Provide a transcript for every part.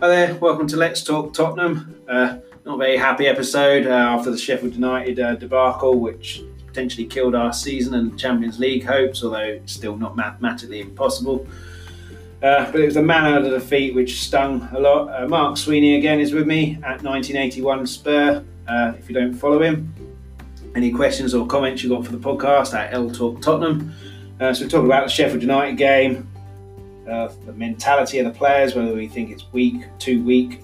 Hi there, welcome to Let's Talk Tottenham. Uh, not a very happy episode uh, after the Sheffield United uh, debacle, which potentially killed our season and Champions League hopes, although still not mathematically impossible. Uh, but it was a man out of defeat which stung a lot. Uh, Mark Sweeney again is with me at 1981 Spur. Uh, if you don't follow him, any questions or comments you got for the podcast at L Talk Tottenham. So we talk about the Sheffield United game, uh, the mentality of the players, whether we think it's weak, too weak.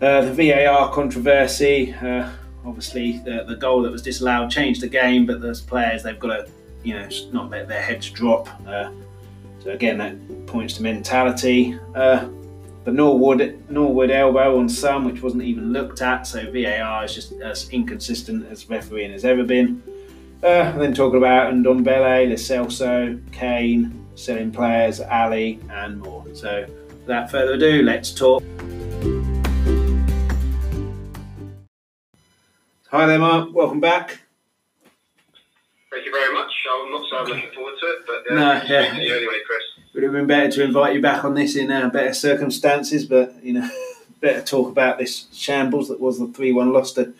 Uh, the VAR controversy, uh, obviously the, the goal that was disallowed changed the game, but those players they've got to, you know, not let their heads drop. Uh, so again, that points to mentality. Uh, the Norwood Norwood elbow on Son, which wasn't even looked at, so VAR is just as inconsistent as refereeing has ever been. Uh, then talking about Ndombele, Lo Celso, Kane, selling players, Alli, and more. So, without further ado, let's talk. Hi there, Mark. Welcome back. Thank you very much. I'm not so looking forward to it, but uh, no, yeah. anyway, Chris. Would have been better to invite you back on this in uh, better circumstances, but you know, better talk about this shambles that was the three-one loss to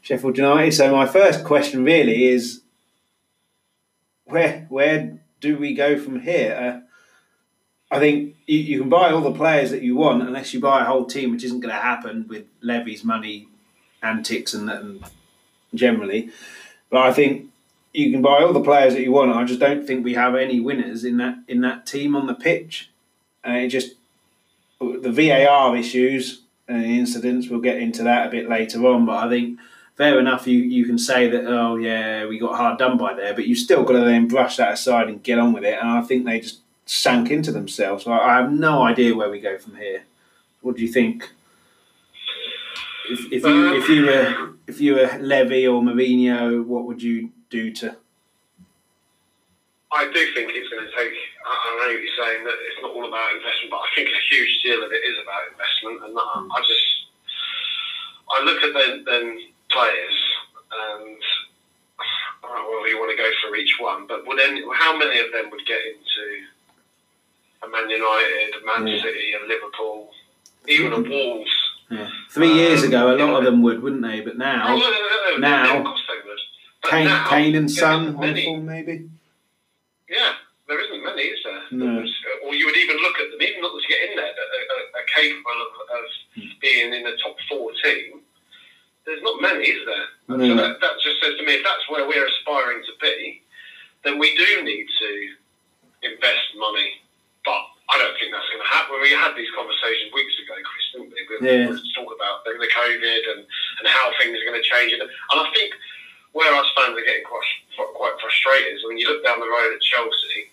Sheffield United. So my first question really is, where where do we go from here? Uh, I think you, you, can buy all the players that you want unless you buy a whole team, which isn't going to happen with Levy's money antics and, and generally. But I think you can buy all the players that you want. I just don't think we have any winners in that in that team on the pitch. And it just the VAR issues and incidents. We'll get into that a bit later on. But I think fair enough, you, you can say that, oh, yeah, we got hard done by there, but you've still got to then brush that aside and get on with it. And I think they just sank into themselves. So I, I have no idea where we go from here. What do you think? If, if you if you were if you were Levy or Mourinho, what would you do to? I do think it's going to take. I know you're saying that it's not all about investment, but I think a huge deal of it is about investment, and mm. I just I look at then then players, and I don't know whether you want to go for each one, but would any, how many of them would get into a Man United, a Man yeah. City, a Liverpool, even a Wolves? Yeah. Three um, years ago, a lot of them would, wouldn't they? But now, no, no, no, now, Kane, now, Kane and Son maybe. Yeah, there isn't many, is there? No. Or you would even look at them, even not to get in there, are, are capable of, of hmm. being in the top four team there's not many, is there? So that, that just says to me, if that's where we're aspiring to be, then we do need to invest money. But I don't think that's going to happen. We had these conversations weeks ago, Chris, didn't we? We yeah. talk about the, the COVID and, and how things are going to change. And, and I think where us fans are getting quite, quite frustrated is when you look down the road at Chelsea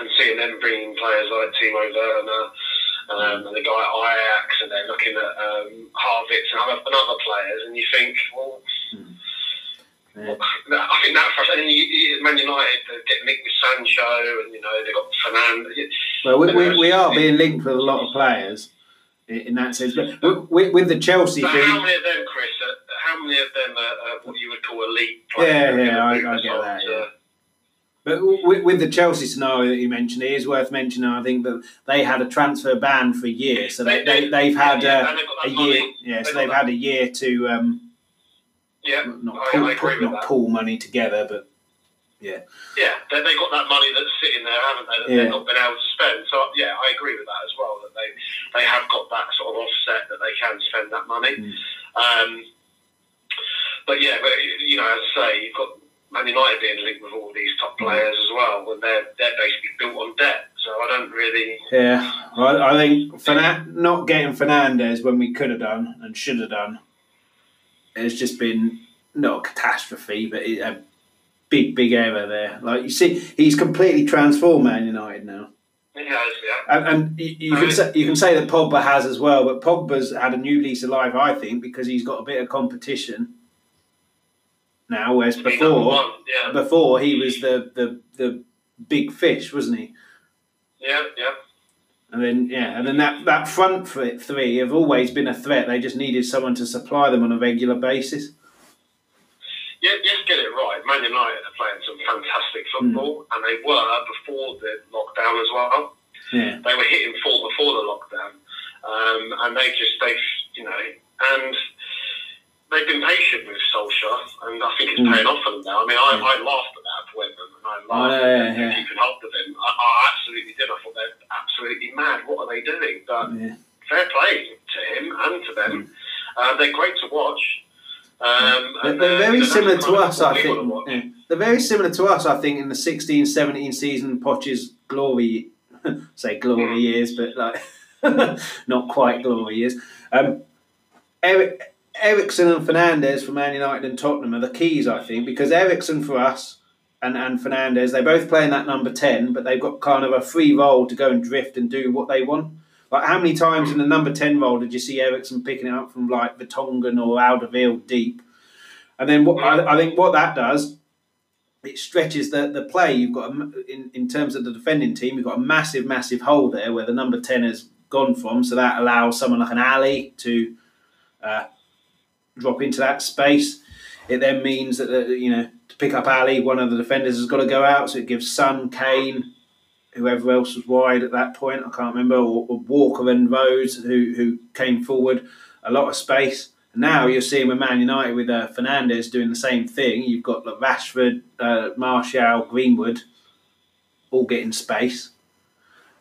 and seeing them bringing players like Timo Werner um, and the guy at Ajax, and they're looking at um, Havertz and other, and other players, and you think, well, hmm. yeah. I think that you, Man United get linked with Sancho, and you know they've got Fernandes. Well, we, we, we, are being linked with a lot of players in that sense, but with, with the Chelsea so thing. How many of them, Chris? Uh, how many of them are, what you would call elite? Players? Yeah, yeah, I, I get that. Yeah. But with, with, the Chelsea scenario that you mentioned, it is worth mentioning. I think that they had a transfer ban for a year, so they, they, they have had yeah, uh, a, a year. Yeah, so they've had a year to um, yeah, not pool, I, not pool money together, but yeah, yeah, they, they got that money that's sitting there, haven't they? That yeah. they've not been able to spend. So yeah, I agree with that as well. That they they have got that sort of offset that they can spend that money. Mm. Um, but yeah, but you know, as I say, you've got Man United being linked with all these top players as well, when they're they're basically built on debt. So I don't really. Yeah, well, I think Fern- not getting Fernandes when we could have done and should have done has just been not a catastrophe, but a big, big error there. Like you see, he's completely transformed Man United now. He has, yeah. And, and you, you can say, you can say that Pogba has as well, but Pogba's had a new lease of life, I think, because he's got a bit of competition now, whereas before, yeah. before he was the, the the big fish, wasn't he? Yeah, yeah. And then yeah, and then that that front three have always been a threat. They just needed someone to supply them on a regular basis. Yeah, just get it right. Man United are playing some fantastic football, mm. and they were before the lockdown as well. Yeah, they were hitting full before the lockdown. Um, and you know and they've been patient with Solskjaer, and I think it's hmm. paying off for them now. I mean, I, I laughed at that appointment, and I laughed yeah, at yeah. keeping up with him. I, I, absolutely did. I thought they're absolutely mad. What are they doing? But yeah. fair play to him and to them. Mm. Uh, they're great to watch. Um, they're, they're, very similar to us, I think. Yeah. They're very similar to us, I think, in the 16 17 season Poch's glory, say glory hmm. years, but like not quite glory years. Um, Eric, Eriksen and Fernandes for Man United and Tottenham are the keys, I think, because Eriksen for us and, and Fernandes, they both play in that number 10, but they've got kind of a free role to go and drift and do what they want. Like, how many times in the number 10 role did you see Eriksen picking it up from like Vertonghen or Alderweireld deep? And then what I, I think what that does, it stretches the, the play. You've got, a, in, in terms of the defending team, you've got a massive, massive hole there where the number 10 has gone from. So that allows someone like an Alli to. Uh, drop into that space. It then means that, you know, to pick up Alli, one of the defenders has got to go out. So it gives Son, Kane, whoever else was wide at that point, I can't remember, or, or Walker and Rose, who, who came forward, a lot of space. Now you're seeing with Man United with uh, Fernandes doing the same thing. You've got like, Rashford, uh, Martial, Greenwood all getting space.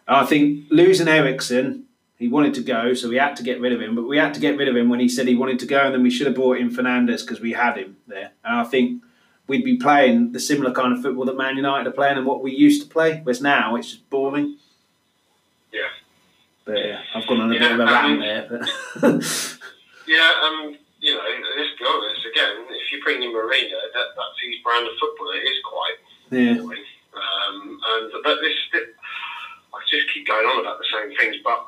I think losing Eriksen he wanted to go, so we had to get rid of him. But we had to get rid of him when he said he wanted to go, and then we should have brought in Fernandes because we had him there. And I think we'd be playing the similar kind of football that Man United are playing and what we used to play. Whereas now it's just boring. Yeah. But yeah, I've gone on a yeah, bit of a rant there. But yeah, um, you know, let's be honest. Again, if you bring in Mourinho, that, that's his brand of football. It is quite yeah. boring. Um, and but this, this, I just keep going on about the same things, but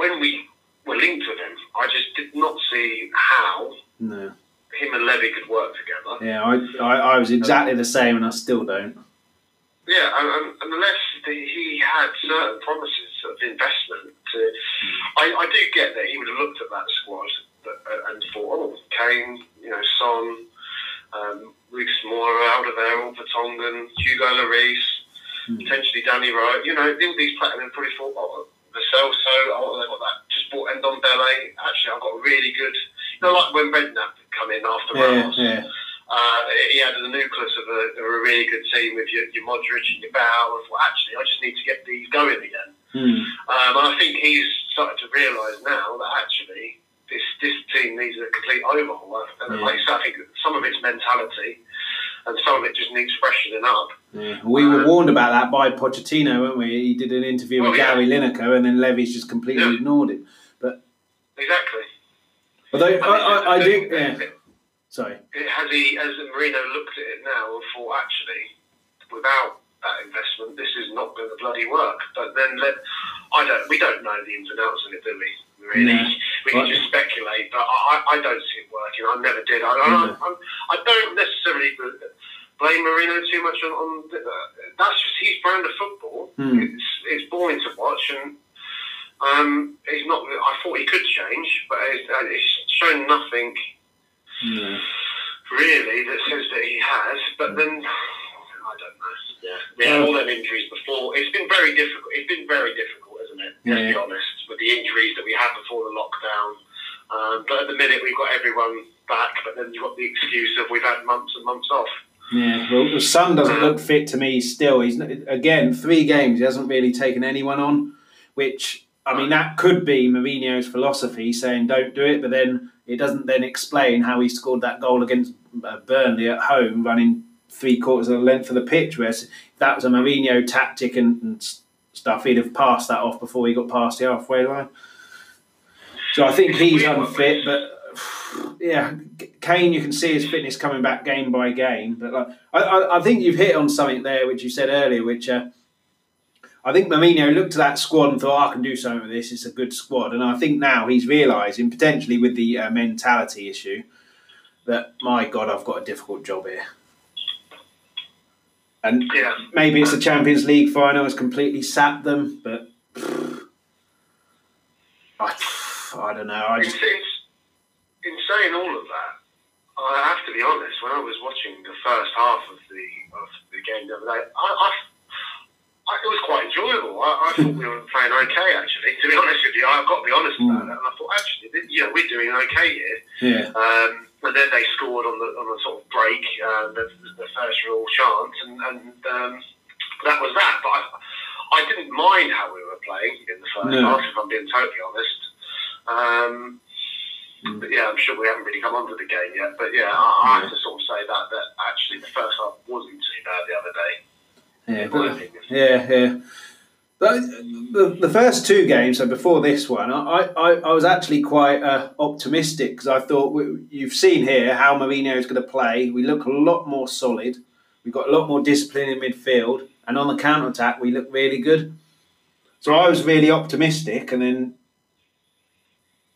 when we were linked with him, I just did not see how no. him and Levy could work together. Yeah, I, I, I was exactly the same, and I still don't. Yeah, and, and unless the, he had certain promises of investment, to, I, I do get that he would have looked at that squad and thought, oh, Kane, you know, Son, um, Lucas Moura out of there, Vertonghen, Hugo Lloris, mm. potentially Danny Wright. You know, all these players, and probably thought, oh, the Celso, oh, they got that. Just bought Endon Ndombele. Actually, I've got a really good. You know, like when Redknapp come in after yeah, Ramos. Yeah. Uh, he had the nucleus of a, of a, really good team with your, your Modric and your Bale. And thought, actually, I just need to get these going again. Hmm. Um, and I think he's started to realise now that actually this this team needs a complete overhaul. And yeah. like I think some of it's mentality and some of it just needs freshening up. Yeah. We were um, warned about that by Pochettino, weren't we? He did an interview well, with yeah. Gary Lineker, and then Levy's just completely yeah. ignored it. But exactly. Although I, I, I, do, yeah. Sorry. Has he, has Mourinho looked at it now and thought, actually, without that investment, this is not going to bloody work? But then let, I don't. We don't know the ins and outs of it, do we? Really. We can just speculate. But I, I don't see it working. I never did. I, I, I, I don't necessarily blame Mourinho too much on. on that's just his brand of football. Mm. It's, it's boring to watch, and um, he's not. I thought he could change, but it's, it's shown nothing no. really that says that he has. But then I don't know. Yeah, we had all them injuries before. It's been very difficult. It's been very difficult, isn't it? Let's yeah. be honest, with the injuries that we had before the lockdown. Um, but at the minute, we've got everyone back, but then you've got the excuse of we've had months and months off. Yeah, well, the Son doesn't look fit to me still. He's again three games. He hasn't really taken anyone on, which I mean that could be Mourinho's philosophy, saying don't do it. But then it doesn't then explain how he scored that goal against uh, Burnley at home, running three quarters of the length of the pitch. Whereas that was a Mourinho tactic and, and stuff, he'd have passed that off before he got past the halfway line. So I think he's unfit, but yeah, Kane, you can see his fitness coming back game by game. But like, I, I, think you've hit on something there, which you said earlier, which uh, I think Mourinho looked at that squad and thought, oh, I can do something with this. It's a good squad. And I think now he's realising, potentially with the uh, mentality issue, that, my God, I've got a difficult job here. And yeah. maybe it's the Champions League final has completely sapped them, but I, I don't know. I just in saying all of that, I have to be honest. When I was watching the first half of the of the game the other day, I, I, I it was quite enjoyable. I, I thought we were playing okay, actually. To be honest with you, I've got to be honest about mm. that. And I thought, actually, know, we're doing okay here. Yeah. Um, and then they scored on the on the sort of break, uh, the, the first real chance, and, and um, that was that. But I, I didn't mind how we were playing in the first no. half, if I'm being totally honest. Um, mm. but yeah, I'm sure we haven't really come onto the game yet. But yeah, I, I have to sort of say that that actually the first half wasn't too bad the other day. Yeah, yeah, yeah. The, the first two games, so before this one, I, I, I was actually quite uh, optimistic because I thought we, you've seen here how Mourinho is going to play. We look a lot more solid. We've got a lot more discipline in midfield, and on the counter attack, we look really good. So I was really optimistic, and then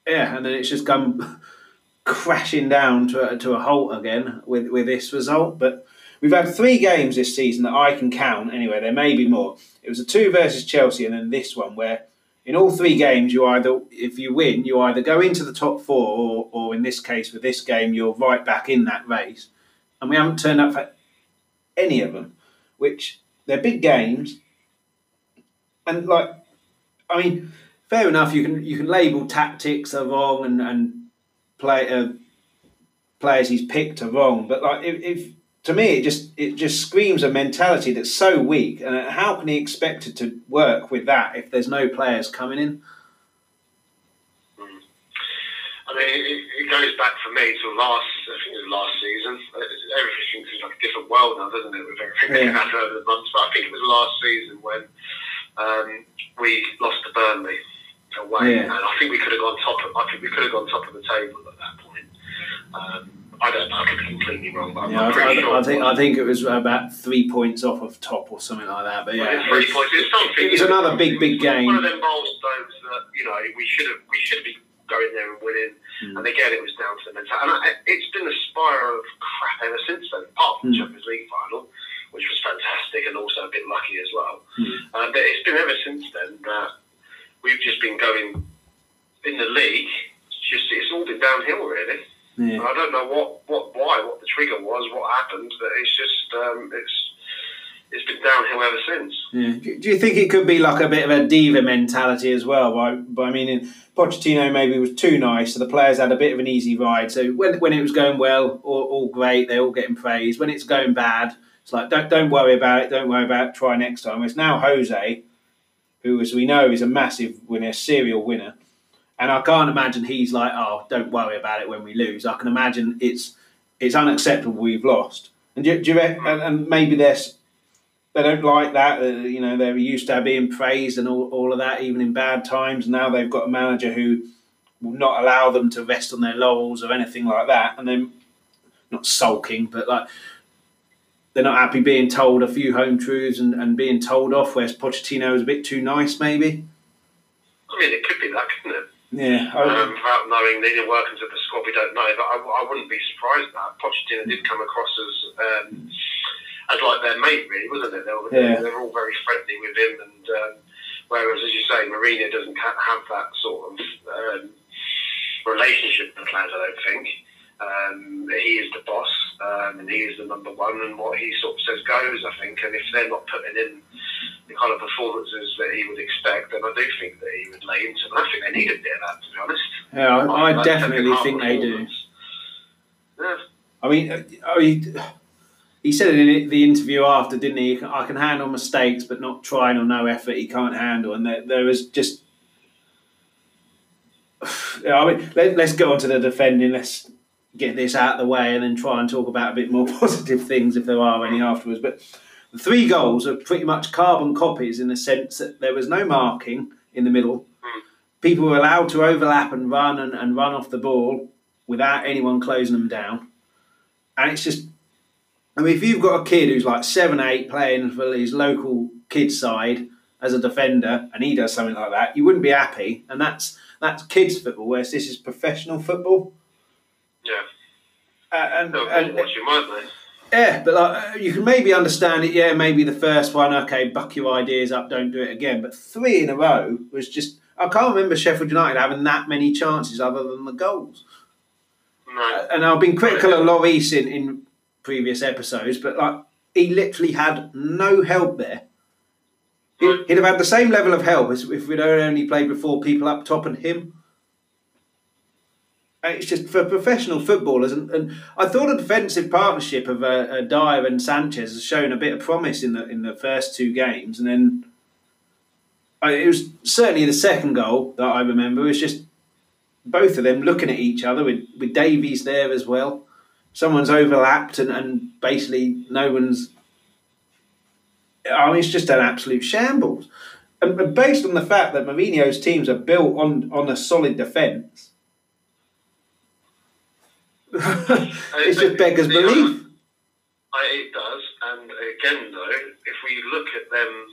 yeah, and then it's just come crashing down to a, to a halt again with with this result. But We've had three games this season that I can count. Anyway, there may be more. It was a two versus Chelsea, and then this one where in all three games you either, if you win, you either go into the top four, or, or in this case with this game, you're right back in that race. And we haven't turned up for any of them, which they're big games. And like, I mean, fair enough. You can you can label tactics are wrong and and play uh, players he's picked are wrong, but like if, if to me, it just it just screams a mentality that's so weak. And how can he expect it to work with that if there's no players coming in? Hmm. I mean, it, it, goes back for me to last, I think it was last season. Everything seems like a different world now, doesn't it, with everything yeah. happened over the months. But I think it was last season when um, we lost to Burnley away, yeah. and I think we could have gone top. Of, I think we could have gone top of the table at that point. Um, I don't know. I could be completely wrong, but yeah, I'm pretty I, sure. I think I think it was about three points off of top or something like that. But yeah, three points. It's something. It was another big, big game. One of them milestones that you know we should have we should be going there and winning. Mm. And again, it was down to the mentality. And I, it's been a spiral of crap ever since then. Apart from the mm. Champions League final, which was fantastic and also a bit lucky as well. Mm. Uh, but it's been ever since then that we've just been going in the league. It's just it's all been downhill really. Yeah. I don't know what, what, why, what the trigger was, what happened, but it's just, um, it's, it's been downhill ever since. Yeah. Do you think it could be like a bit of a diva mentality as well? By, by I mean, Pochettino maybe was too nice, so the players had a bit of an easy ride. So when, when it was going well, all, all great, they're all getting praise. When it's going bad, it's like don't don't worry about it, don't worry about it. Try next time. It's now Jose, who, as we know, is a massive winner, serial winner. And I can't imagine he's like, oh, don't worry about it when we lose. I can imagine it's it's unacceptable we've lost. And do, do you and, and, maybe there's they don't like that. Uh, you know, they're used to being praised and all, all of that, even in bad times. Now they've got a manager who will not allow them to rest on their laurels or anything like that. And then not sulking, but like they're not happy being told a few home truths and, and being told off. Whereas Pochettino is a bit too nice, maybe. I mean, it could be that, couldn't it? Yeah. Um, without knowing the inner workings of the squad, we don't know. But I, I wouldn't be surprised that Pochettino did come across as um, as like their mate, really, wasn't it? They were, yeah. they were all very friendly with him, and um, whereas, as you say, Mourinho doesn't have that sort of um, relationship with the players. I don't think. Um, he is the boss, um, and he is the number one, and what he sort of says goes. I think, and if they're not putting in the kind of performances that he would expect, then I do think that he would lay into them. I think they need a bit of that, to be honest. Yeah, I, I, I definitely think they do. Yeah. I mean, uh, I mean, he said in the interview after, didn't he? I can handle mistakes, but not trying or no effort. He can't handle, and there, there was just. Yeah, I mean, let, us go on to the defending. Let's get this out of the way, and then try and talk about a bit more positive things if there are any afterwards. But the three goals are pretty much carbon copies in the sense that there was no marking in the middle. People were allowed to overlap and run and, and run off the ball without anyone closing them down. And it's just, I mean, if you've got a kid who's like seven, eight playing for his local kids side as a defender, and he does something like that, you wouldn't be happy. And that's that's kids football, whereas this is professional football. Yeah. Uh, and, and, what you might, yeah, but like, you can maybe understand it. Yeah, maybe the first one, okay, buck your ideas up, don't do it again. But three in a row was just. I can't remember Sheffield United having that many chances other than the goals. No. And I've been critical of Lloris in, in previous episodes, but like he literally had no help there. He'd, he'd have had the same level of help as if we'd only played with four people up top and him. It's just for professional footballers, and, and I thought a defensive partnership of uh, uh, Dier and Sanchez has shown a bit of promise in the in the first two games, and then uh, it was certainly the second goal that I remember it was just both of them looking at each other with with Davies there as well. Someone's overlapped, and, and basically no one's. I mean, it's just an absolute shambles, and, and based on the fact that Mourinho's teams are built on on a solid defence it's just beggars belief. it does, and again, though, if we look at them,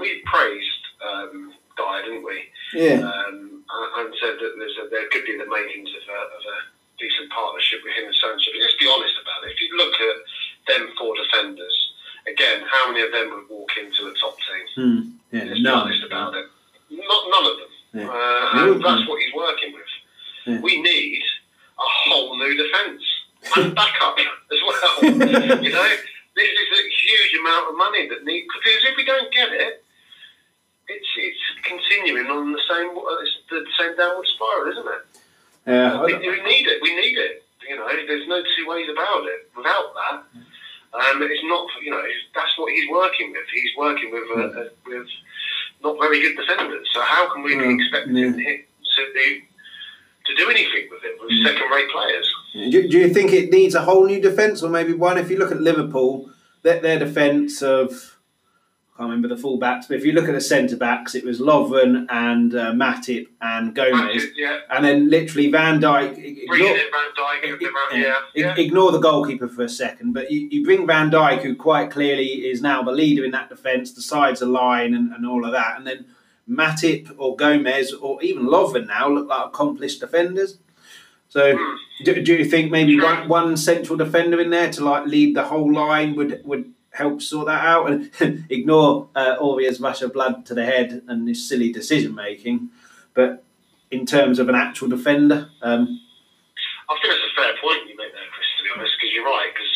we praised um, didn't we? Yeah. Um, and said that a, there could be the makings of a, of a, decent partnership with him and Sanchez. But let's be honest about it. If you look at them four defenders, again, how many of them would walk into a top team? Hmm. Yeah, let's be honest about it. Not none of them. Yeah. Uh, and that's what he's working with. Yeah. We need a whole new defence and backup as well. you know, this is a huge amount of money that needs because if we don't get it, it's it's continuing on the same it's the same downward spiral, isn't it? Yeah, we, we, need it. We need it. You know, there's no two ways about it. Without that, um, it's not. You know, that's what he's working with. He's working with uh, uh, with not very good defenders. So how can we be expecting yeah. him to be to do anything with it with mm. second rate players. Do, do, you think it needs a whole new defence or maybe one? If you look at Liverpool, their, their defence of. I can't remember the full backs, but if you look at the centre backs, it was Lovren and uh, Matip and Gomez, Matip, yeah. and then literally Van Dijk. Ignore, Van Dijk, yeah, yeah. Ignore the goalkeeper for a second, but you, you bring Van Dijk, who quite clearly is now the leader in that defence, the sides are line and, and all of that, and then Matip or Gomez or even Lovren now look like accomplished defenders. So, mm. do, do, you think maybe one, one central defender in there to like lead the whole line would would help sort that out and ignore uh, Aurier's rush of blood to the head and his silly decision making? But in terms of an actual defender, um, I think that's a fair point you make there, Chris. To be honest, because you're right. Because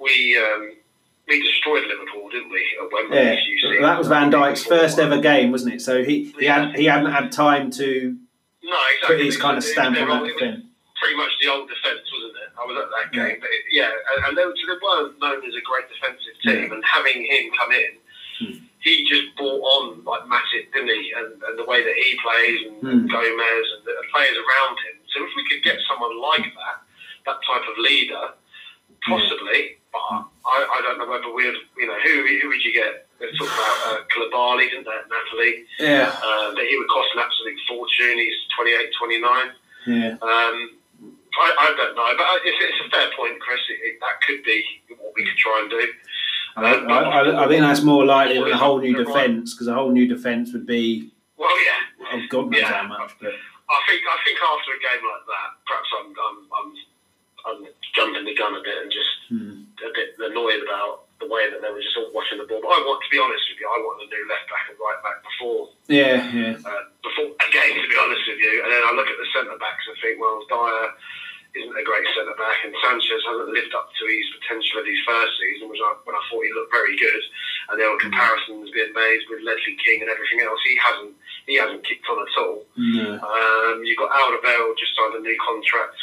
we. Um, we destroyed Liverpool, didn't we? At Wembley. Yeah, that was Van Dijk's first ever game, wasn't it? So he, he yeah. had he hadn't had time to no, exactly. put his kind of stamp on that thing. Pretty much the old defence, wasn't it? I was at that game, yeah. but it, yeah, and, and they, they weren't known as a great defensive team, and having him come in. Hmm. He just brought on like Matip, didn't he? And, and the way that he plays, and, and Gomez, and the players around him. So if we could get someone like that, that type of leader, possibly, but I, I don't know whether we'd, you know, who, who would you get? They talk about uh, Koulibaly, didn't they, Natalie? Yeah. Uh, that he would cost an absolute fortune. He's 28, 29. Yeah. Um, I, I don't know, but it's, it's a fair point, Chris. It, it, that could be what we could try and do. I, I, I, think that's more likely than a whole new defence because a whole new defence would be. Well, yeah. Oh, God knows yeah. how much, but. I think I think after a game like that, perhaps I'm I'm, I'm I'm jumping the gun a bit and just hmm. A bit annoyed about the way that they were just all watching the ball. But I want to be honest with you, I want a new left back and right back before. Yeah, yeah. Uh, before again, to be honest with you, and then I look at the centre backs and think, well, Dier isn't a great centre back, and Sanchez hasn't lived up to his potential of his first season, which I, when I thought he looked very good. And there were mm. comparisons being made with Ledley King and everything else. He hasn't he hasn't kicked on at all. No. Um, you've got Alderweireld just signed a new contract,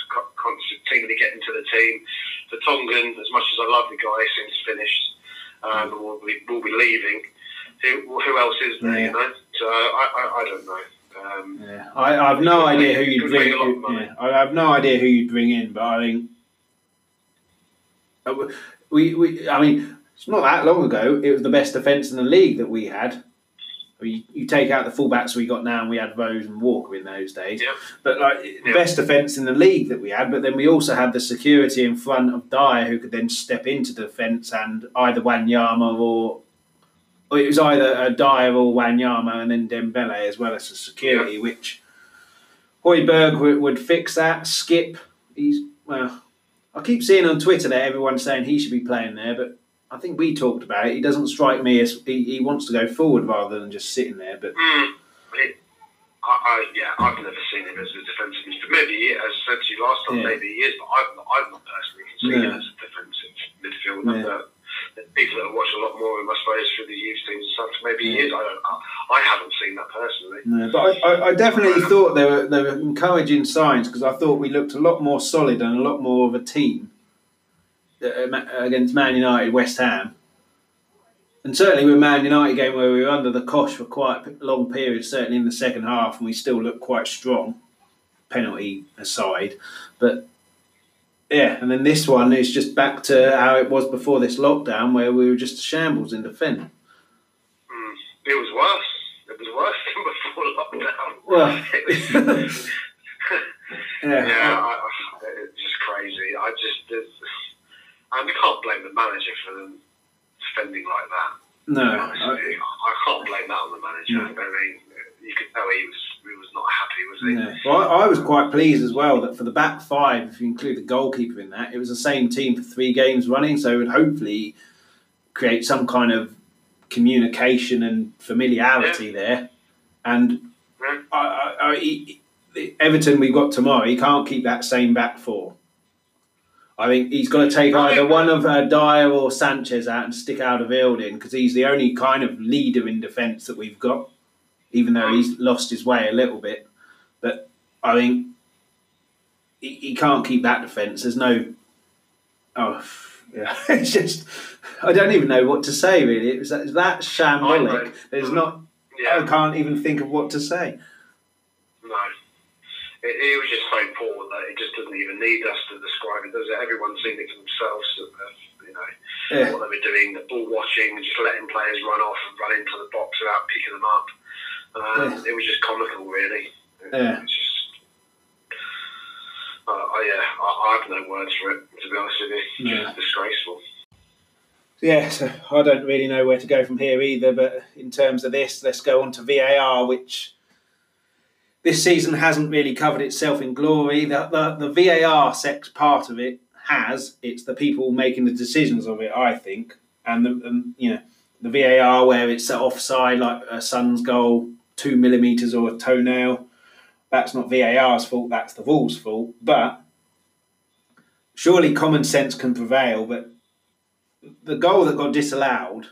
seemingly getting to the team. Vertonghen, as much as I love the guy, seems finished. Um, will be, will be leaving. Who, who else is there? Yeah. You know, so I, I, I don't know. Um, yeah, I, I, have no idea who you'd bring. Who, yeah, I have no idea who you'd bring in, but I think uh, we, we. I mean, it's not that long ago. It was the best defence in the league that we had. I You, you take out the fullbacks we got now, and we had Rose and Walker in those days. But like the best defence in the league that we had. But then we also had the security in front of Dier, who could then step into defence, and either Wanyama or it was either a Dier or Wanyama and then Dembele as well as the security, yeah. which Højbjerg would, would, fix that. Skipp, he's well. I keep seeing on Twitter that everyone's saying he should be playing there, but I think we talked about it. He doesn't strike me as he, he wants to go forward rather than just sitting there. But mm, it, I, I, yeah, I've never seen him as a defensive midfielder. Maybe, as I said to you last time, yeah. maybe he is, but I've not, I've not personally seen no. him as a defensive midfielder. Yeah people that watched a lot more of him, I suppose, through the youth teams and stuff. Maybe he is. I don't. I, I haven't seen that personally. No, but I, I, definitely thought there were there were encouraging signs because I thought we looked a lot more solid and a lot more of a team uh, against Man United, West Ham, and certainly with Man United game where we were under the cosh for quite a long period, certainly in the second half, and we still looked quite strong, penalty aside. But yeah, and then this one is just back to how it was before this lockdown, where we were just a shambles in defence. Mm, it was worse. It was worse than before lockdown. Well, yeah, yeah I, I, it's just crazy. I just, and I can't blame the manager for them defending like that. No, I, I, can't blame that on the manager. No. I mean, you could tell he was he was not happy, was he? No. Well, I, I, was quite pleased as well that for the back five, if you include the goalkeeper in that, it was the same team for three games running. So it would hopefully create some kind of communication and familiarity yeah. there. And yeah. I, I, he, Everton we've got tomorrow, he can't keep that same back four. I think he's got to take either one of uh, Dier or Sanchez out and stick Alderweireld in because he's the only kind of leader in defence that we've got, even though he's lost his way a little bit. But I think he, he can't keep that defence. There's no. Oh, yeah. it's just. I don't even know what to say, really. It was that, that shambolic. There's not. Yeah. I can't even think of what to say it, it, was just so poor that it just doesn't even need us to describe it, does it? Everyone's seen it for themselves. You know yeah. what they were doing, the ball watching, just letting players run off and run into the box without picking them up. Um, yeah. It was just comical, really. Yeah. Just, uh, I, yeah, I, I, have no words for it. To be honest with you, yeah. disgraceful. Yeah, so I don't really know where to go from here either. But in terms of this, let's go on to VAR, which this season hasn't really covered itself in glory. The, the, the VAR sex part of it has. It's the people making the decisions of it, I think. And, the, and you know, the VAR where it's offside, like a Son's goal, two millimetres or a toenail, that's not VAR's fault, that's the Wolves' fault. But surely common sense can prevail. But the goal that got disallowed,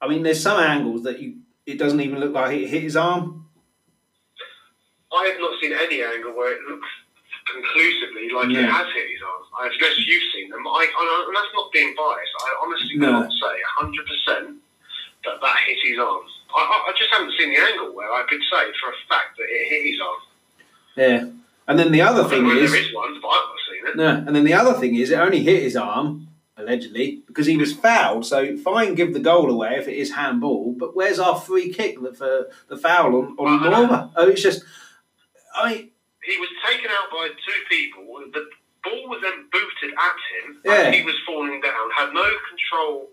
I mean, there's some angles that you it doesn't even look like it hit his arm. I have not seen any angle where it looks conclusively like yeah. it has hit his arm. Unless you've seen them, I, and that's not being biased. I honestly no. cannot say hundred percent that that hit his arm. I, I, just haven't seen the angle where I could say for a fact that it hit his arm. Yeah, and then the other thing is, there is one, but I've not seen it. No, and then the other thing is, it only hit his arm allegedly because he was fouled. So fine, give the goal away if it is handball. But where's our free kick for the foul on on Moura? Oh, it's just I. mean, He was taken out by two people. The ball was then booted at him yeah. he was falling down. Had no control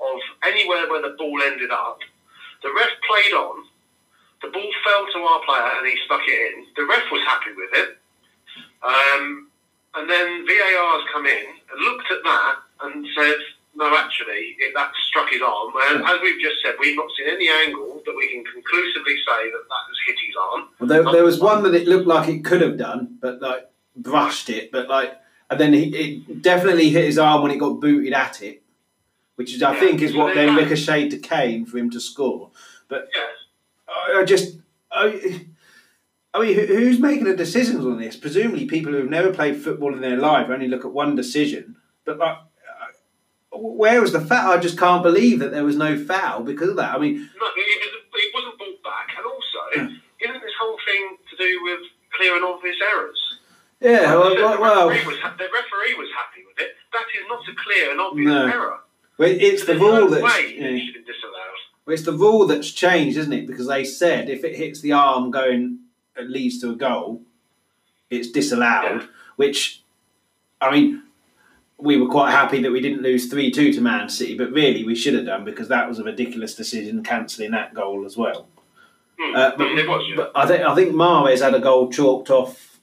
of anywhere where the ball ended up. The ref played on. The ball fell to our player and he stuck it in. The ref was happy with it. Um, and then VAR's come in and looked at that and said, no, actually, it, that struck his arm. And as we've just said, we've not seen any angle that we can conclusively say that that has hit his arm. Well, there, there was one that it looked like it could have done, but like brushed it, but like, and then he, it definitely hit his arm when it got booted at it, which is, I yeah. think is what then ricocheted to Kane for him to score. But I, I just, I, I mean, who's making the decisions on this? Presumably, people who have never played football in their life only look at one decision. But like, where was the foul? I just can't believe that there was no foul because of that. I mean, no, it, it wasn't brought back, and also, isn't this whole thing to do with clear and obvious errors? Yeah, well, the, well, referee was, the referee was happy with it. That is not a clear and obvious no. error. Well, it's the rule that's way yeah. should disallowed. Well, it's the rule that's changed, isn't it? Because they said if it hits the arm going it leads to a goal, it's disallowed. Yeah. Which, I mean, we were quite happy that we didn't lose 3 2 to Man City, but really we should have done because that was a ridiculous decision cancelling that goal as well. Hmm. Uh, but, was, yeah. but, I think I think Mahrez had a goal chalked off.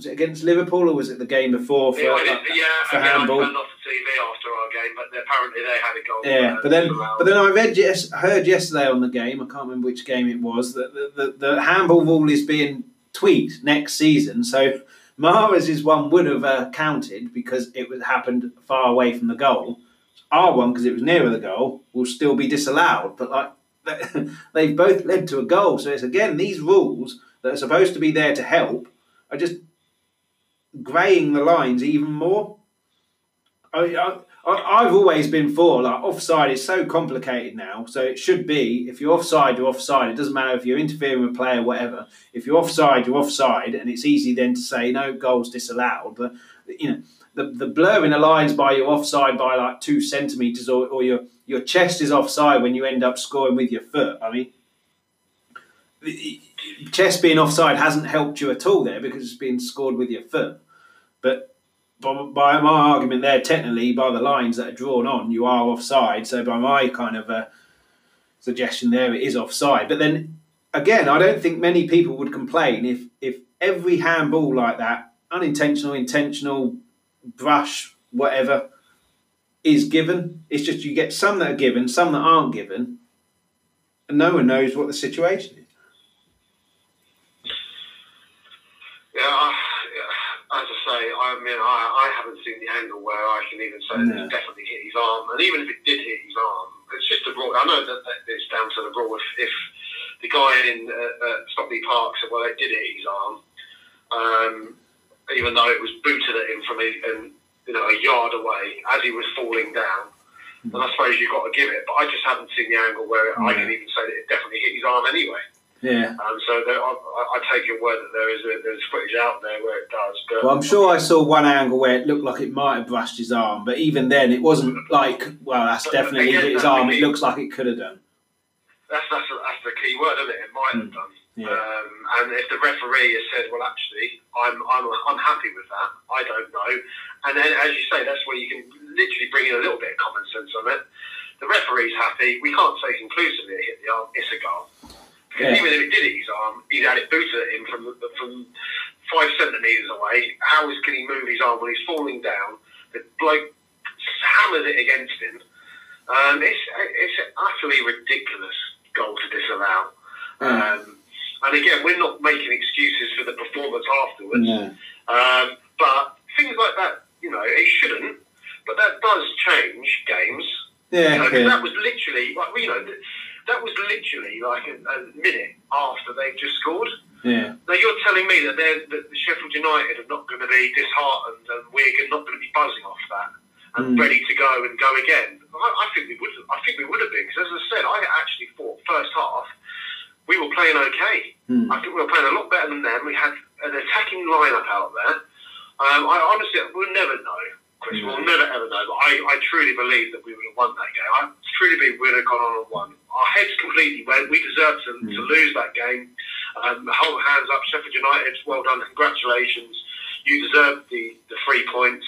Was it against Liverpool or was it the game before for, yeah, uh, yeah, for handball? I turned off the TV after our game, but apparently they had a goal. Yeah, but then but then I read yes, heard yesterday on the game. I can't remember which game it was that the, the, the handball rule is being tweaked next season. So Mahrez's one would have uh, counted because it was happened far away from the goal. Our one, because it was nearer the goal, will still be disallowed. But like they've both led to a goal. So it's again these rules that are supposed to be there to help are just greying the lines even more. I, I, have always been for like offside is so complicated now. So it should be if you're offside, you're offside. It doesn't matter if you're interfering with a player, whatever. If you're offside, you're offside, and it's easy then to say no goals disallowed. But you know the the blurring the lines by your offside by like two centimeters, or, or your your chest is offside when you end up scoring with your foot. I mean, chest being offside hasn't helped you at all there because it's being scored with your foot. But by, by my argument there, technically, by the lines that are drawn on, you are offside. So by my kind of uh, suggestion there, it is offside. But then again, I don't think many people would complain if if every handball like that, unintentional, intentional, brush, whatever, is given. It's just you get some that are given, some that aren't given, and no one knows what the situation is. Yeah, as I say, I mean, I, I haven't seen the angle where I can even say no. it definitely hit his arm. And even if it did hit his arm, it's just a brawl. I know that, that it's down to the brawl. If, if the guy in uh, uh, Stockley Park said, well, it did hit his arm, um, even though it was booted at him from a, and, you know, a yard away as he was falling down, mm-hmm. then I suppose you've got to give it. But I just haven't seen the angle where I can even say that it definitely hit his arm anyway. Yeah. Um, so there, I, I, take your word that there is a, there's footage out there where it does. But well, I'm sure I saw one angle where it looked like it might have brushed his arm, but even then, it wasn't like, well, that's definitely again, hit his arm. It looks like it could have done. That's that's, that's the key word, isn't it? It might have mm. done. Yeah. Um, and if the referee has said, well, actually, I'm, I'm, I'm happy with that, I don't know. And then, as you say, that's where you can literally bring in a little bit of common sense on it. The referee's happy. We can't say conclusively it hit the arm. It's a goal. Because yeah. even if it did hit his arm, he'd had it booted at him from from five centimetres away. How is, can he move his arm when he's falling down? The bloke hammers it against him. Um, it's, it's an utterly ridiculous goal to disallow. Mm. Um, and again, we're not making excuses for the performance afterwards. No. Um, but things like that, you know, it shouldn't. But that does change games. Yeah, you know, yeah. that was literally, like, you know, that was literally like a, a minute after they've just scored. Yeah. Now you're telling me that they're that the Sheffield United are not going to be disheartened and we're not going to be buzzing off that and mm. ready to go and go again. I, I, think we would. I think we would have been because, as I said, I actually thought first half we were playing okay. Mm. I think we were playing a lot better than them. We had an attacking lineup out there. Um, I honestly, we'll never know. Chris, mm. we'll never ever know. But I, I truly believe that we would have won that game. I truly believe we would have gone on and won our heads completely went. We deserved to, mm. to lose that game. Um, hold hands up, Sheffield United. Well done, congratulations. You deserved the, the three points.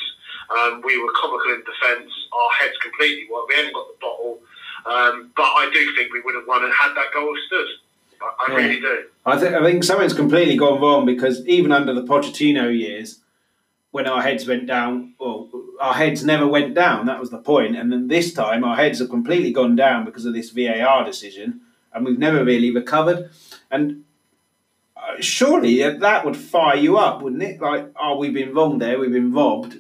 Um, we were comical in defence. Our heads completely went. We hadn't got the bottle, um, but I do think we would have won and had that goal stood. I, I yeah. really do. I think I think something's completely gone wrong because even under the Pochettino years, when our heads went down, well, our heads never went down. That was the point. And then this time, our heads have completely gone down because of this VAR decision, and we've never really recovered. And uh, surely that would fire you up, wouldn't it? Like, oh, we've been wrong there. We've been robbed.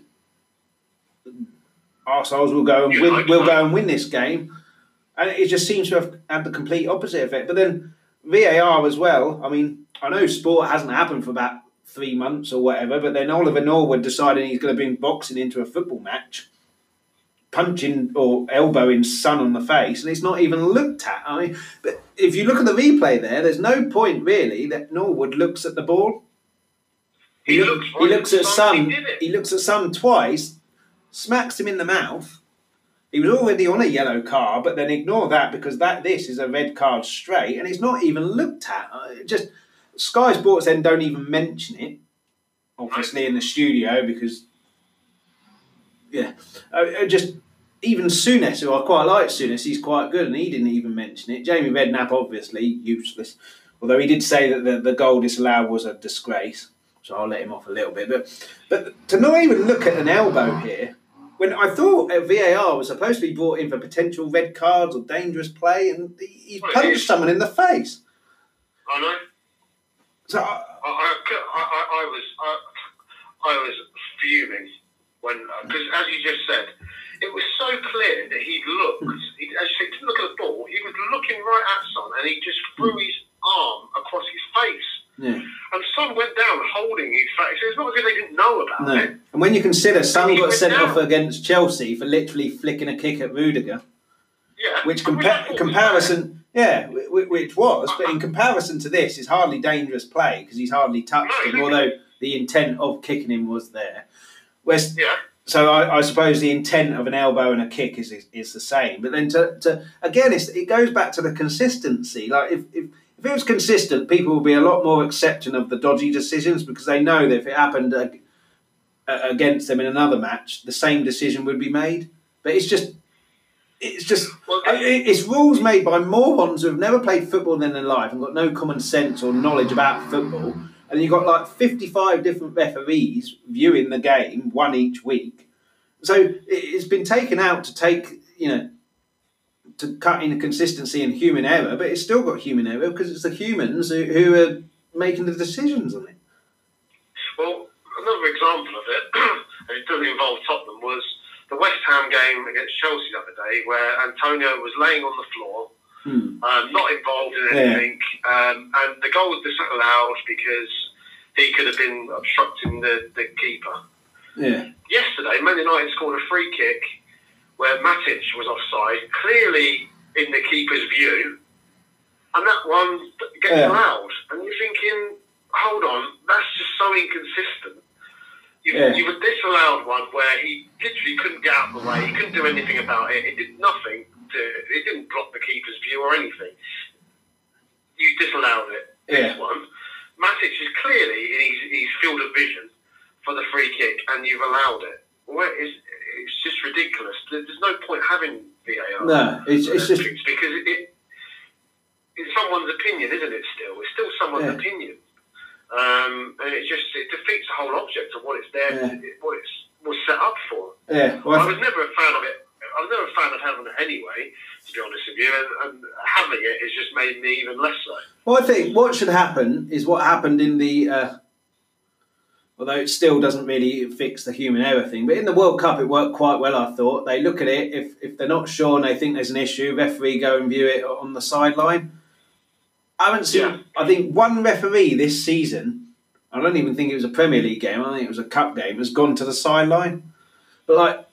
Arseholes will go and win. We'll go and win this game, and it just seems to have had the complete opposite effect. But then VAR as well. I mean, I know sport hasn't happened for about three months or whatever. But then Oliver Norwood deciding he's going to bring boxing into a football match, punching or elbowing Son on the face, and it's not even looked at. I mean, but if you look at the replay there, there's no point really that Norwood looks at the ball. He, he looks, he looks at Son. He, he looks at Son twice, smacks him in the mouth. He was already on a yellow card, but then ignore that because that this is a red card straight, and it's not even looked at. Just Sky Sports then don't even mention it, obviously in the studio because, yeah, uh, just even Souness, who I quite like Souness, he's quite good, and he didn't even mention it. Jamie Redknapp, obviously useless, although he did say that the, the goal disallowed was a disgrace, so I'll let him off a little bit. But but to not even look at an elbow here. When I thought VAR was supposed to be brought in for potential red cards or dangerous play, and he, he punched someone in the face. I know. So I, I, I, I was I, I was fuming when uh, because as you just said, it was so clear that he looked. He, as you said, didn't look at the ball. He was looking right at Son, and he just threw hmm. his arm across his face. Yeah. And Son went down holding his face. It's not as if they didn't know about No. it. And when you consider Son got sent down. off against Chelsea for literally flicking a kick at Rudiger, Yeah. which compa- comparison, yeah, wh- wh- which was, but in comparison to this, is hardly dangerous play because he's hardly touched him, although the intent of kicking him was there. Whereas. Yeah. so I, I suppose the intent of an elbow and a kick is is, is the same. But then to, to again, it's, it goes back to the consistency. Like if, if if it was consistent, people would be a lot more accepting of the dodgy decisions because they know that if it happened against them in another match, the same decision would be made. But it's just. It's just Well, it- it's rules made by morons who have never played football in their life and got no common sense or knowledge about football. And you've got like 55 different referees viewing the game, one each week. So it- it's been taken out to take, you know, to cut in consistency and human error, but it's still got human error because it's the humans who, who are making the decisions on it. Well, another example of it, and it doesn't involve Tottenham, was the West Ham game against Chelsea the other day, where Antonio was laying on the floor, Hmm. um, not involved in Yeah. anything, um, and the goal was disallowed because he could have been obstructing the, the keeper. Yeah. Yesterday, Man United scored a free kick where Matic was offside, clearly in the keeper's view, and that one gets Yeah. allowed. And you're thinking, hold on, that's just so inconsistent. You've, Yeah. you've disallowed one where he literally couldn't get out of the way, he couldn't do anything about it, it did nothing, to, it didn't block the keeper's view or anything. You disallowed it. Yeah. This one, Matic is clearly in his, his field of vision for the free kick, and you've allowed it. Well, it's, it's just ridiculous. There's no point having VAR. No, it's, it's just because it, it, it's someone's opinion, isn't it? Still, it's still someone's Yeah. opinion, um, and it just it defeats the whole object of what it's there, Yeah. it, what it's was set up for. yeah. Well, I I was never a fan of it. I was never a fan of having it anyway, to be honest with you, and, and having it has just made me even less so. Well, I think what should happen is what happened in the. Uh, although it still doesn't really fix the human error thing, but in the World Cup it worked quite well. I thought they look at it if if they're not sure and they think there's an issue, referee go and view it on the sideline. I haven't seen. Yeah. I think one referee this season. I don't even think it was a Premier League game. I think it was a cup game. Has gone to the sideline, but like,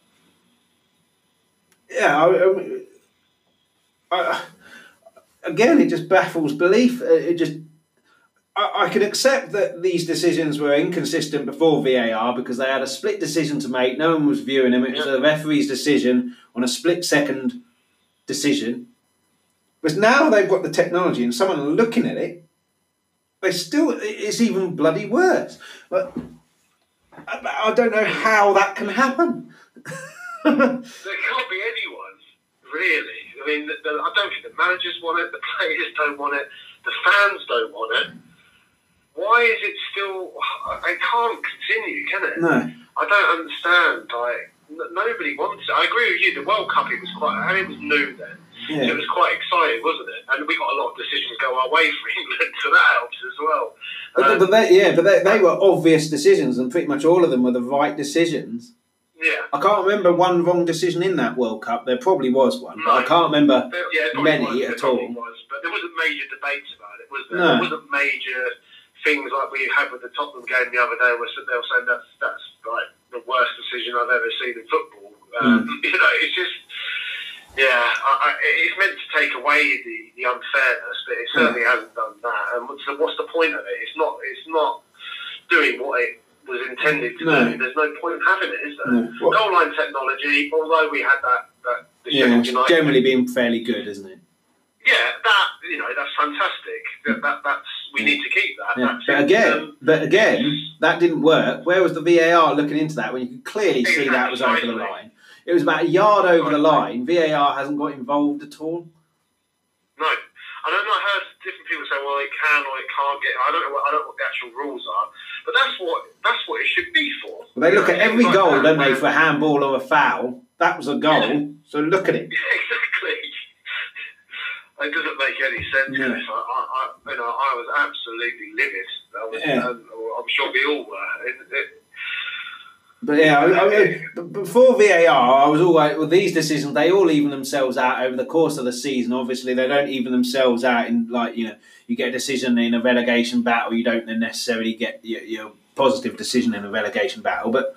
yeah, I, I, I, again, it just baffles belief. Uh, It just, I, I can accept that these decisions were inconsistent before VAR because they had a split decision to make. No one was viewing them. It was a referee's decision on a split second decision. But now they've got the technology and someone looking at it, they still, it's even bloody worse. But I, don't know how that can happen. There can't be anyone, really. I mean, the, the, I don't think the managers want it, the players don't want it, the fans don't want it. Why is it still? It can't continue, can it? no. I don't understand. Like n- nobody wants it. I agree with you. The World Cup, it was quite. I mean, it was new then. Yeah. It was quite exciting, wasn't it? And we got a lot of decisions go our way for England, so that helps as well. But, Um, but they, yeah, but they, they were obvious decisions, and pretty much all of them were the right decisions. yeah. I can't remember one wrong decision in that World Cup. There probably was one, but I can't remember. There, yeah, Many was, at all. Was, but there wasn't major debates about it, was there? No. There wasn't major things like we had with the Tottenham game the other day, where they were saying that's that's like the worst decision I've ever seen in football. Um, Hmm. You know, it's just. Yeah, I, I, it's meant to take away the, the unfairness, but it certainly hasn't done that. And what's the, what's the point of it? It's not. It's not doing what it was intended to No. do. There's no point in having it, is there? No. What- Goal line technology, although we had that, that the Yeah, United generally been fairly good, isn't it? yeah, that you know, that's fantastic. That, that that's we need to keep that. Yeah. But again, Um, but again, that didn't work. Where was the VAR looking into that when you could clearly see that was over the line? It was about a yard over the line. VAR hasn't got involved at all. no, and then I heard different people say, well, it can or it can't get. I don't know. What, I don't know what the actual rules are, but that's what that's what it should be for. Well, they look at every Like goal, that, don't they, for a handball or a foul. That was a goal, so look at it. Yeah, exactly. It doesn't make any sense. Chris. I, I, I, you know, I was absolutely livid. I was, Yeah. and I'm sure we all were. It, it, But yeah, I, I, before VAR, I was all right. Well, these decisions they all even themselves out over the course of the season. Obviously, they don't even themselves out in like you know you get a decision in a relegation battle, you don't necessarily get your, your positive decision in a relegation battle. But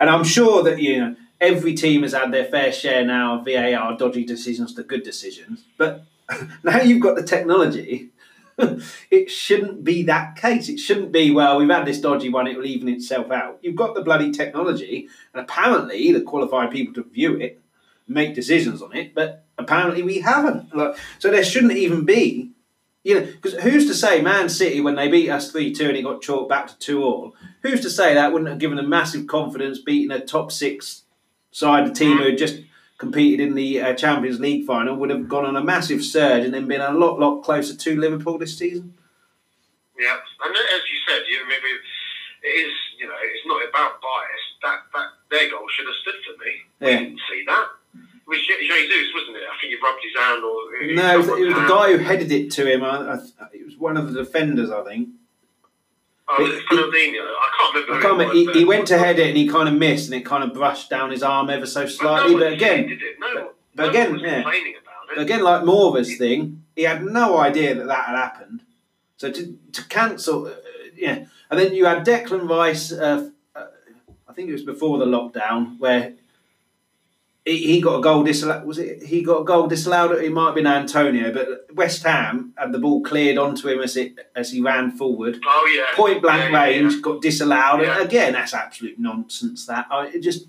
and I'm sure that you know every team has had their fair share now of VAR dodgy decisions to good decisions. But now you've got the technology. it shouldn't be that case. It shouldn't be, well, we've had this dodgy one, it will even itself out. You've got the bloody technology, and apparently the qualified people to view it, make decisions on it, but apparently we haven't. Like, so there shouldn't even be you know, because who's to say Man City when they beat us three two and it got chalked back to two all? Who's to say that wouldn't have given them massive confidence beating a top six side, the team mm. who had just competed in the uh, Champions League final, would have gone on a massive surge and then been a lot lot closer to Liverpool this season. Yeah, and as you said, you maybe it is. You know, it's not about bias. That that their goal should have stood for me. Yeah. We didn't see that. It was Jesus, wasn't it? I think he rubbed his hand or. No, it was, it was the guy who headed it to him. I, I, it was one of the defenders, I think. Oh, it. I can't remember. I can't remember. He, he, went to head it and he kind of missed and it kind of brushed down his arm ever so slightly. But, no but again, no, but, but again, yeah. But again, like Moura's thing, he had no idea that that had happened. So to to cancel, uh, yeah, and then you had Declan Rice. Uh, uh, I think it was before the lockdown where he, got a goal disallowed. Was it he got a goal disallowed? It might have been Antonio, but West Ham had the ball cleared onto him as it as he ran forward. Oh yeah, point blank yeah, range yeah, yeah. got disallowed. And again, that's absolute nonsense. That I just.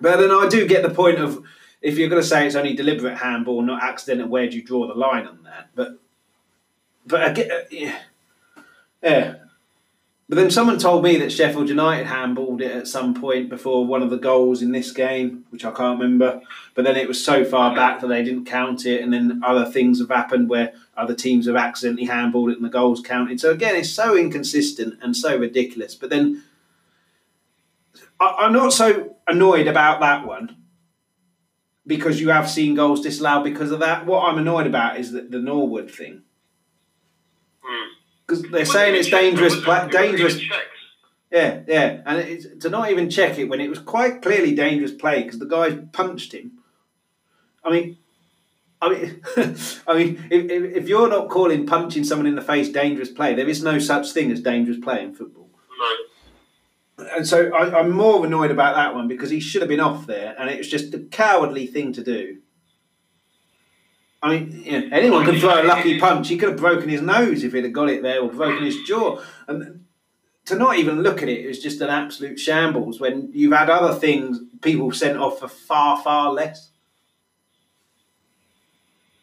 But then I do get the point of if you're going to say it's only deliberate handball, not accidental. Where do you draw the line on that? But but again, yeah, yeah. But then someone told me that Sheffield United handballed it at some point before one of the goals in this game, which I can't remember. But then it was so far back that they didn't count it, and then other things have happened where other teams have accidentally handballed it and the goals counted. So again, it's so inconsistent and so ridiculous. But then I'm not so annoyed about that one because you have seen goals disallowed because of that. What I'm annoyed about is the, the Norwood thing. Mm because they're saying it's dangerous. It dangerous. Yeah, yeah, and it's, to not even check it when it was quite clearly dangerous play because the guy punched him. I mean, I mean, I mean, if, if you're not calling punching someone in the face dangerous play, there is no such thing as dangerous play in football. No. And so I, I'm more annoyed about that one because he should have been off there, and it was just a cowardly thing to do. I mean, you know, anyone can throw a lucky punch. He could have broken his nose if he'd have got it there, or broken his jaw. And to not even look at it, it was just an absolute shambles. When you've had other things, people sent off for far, far less.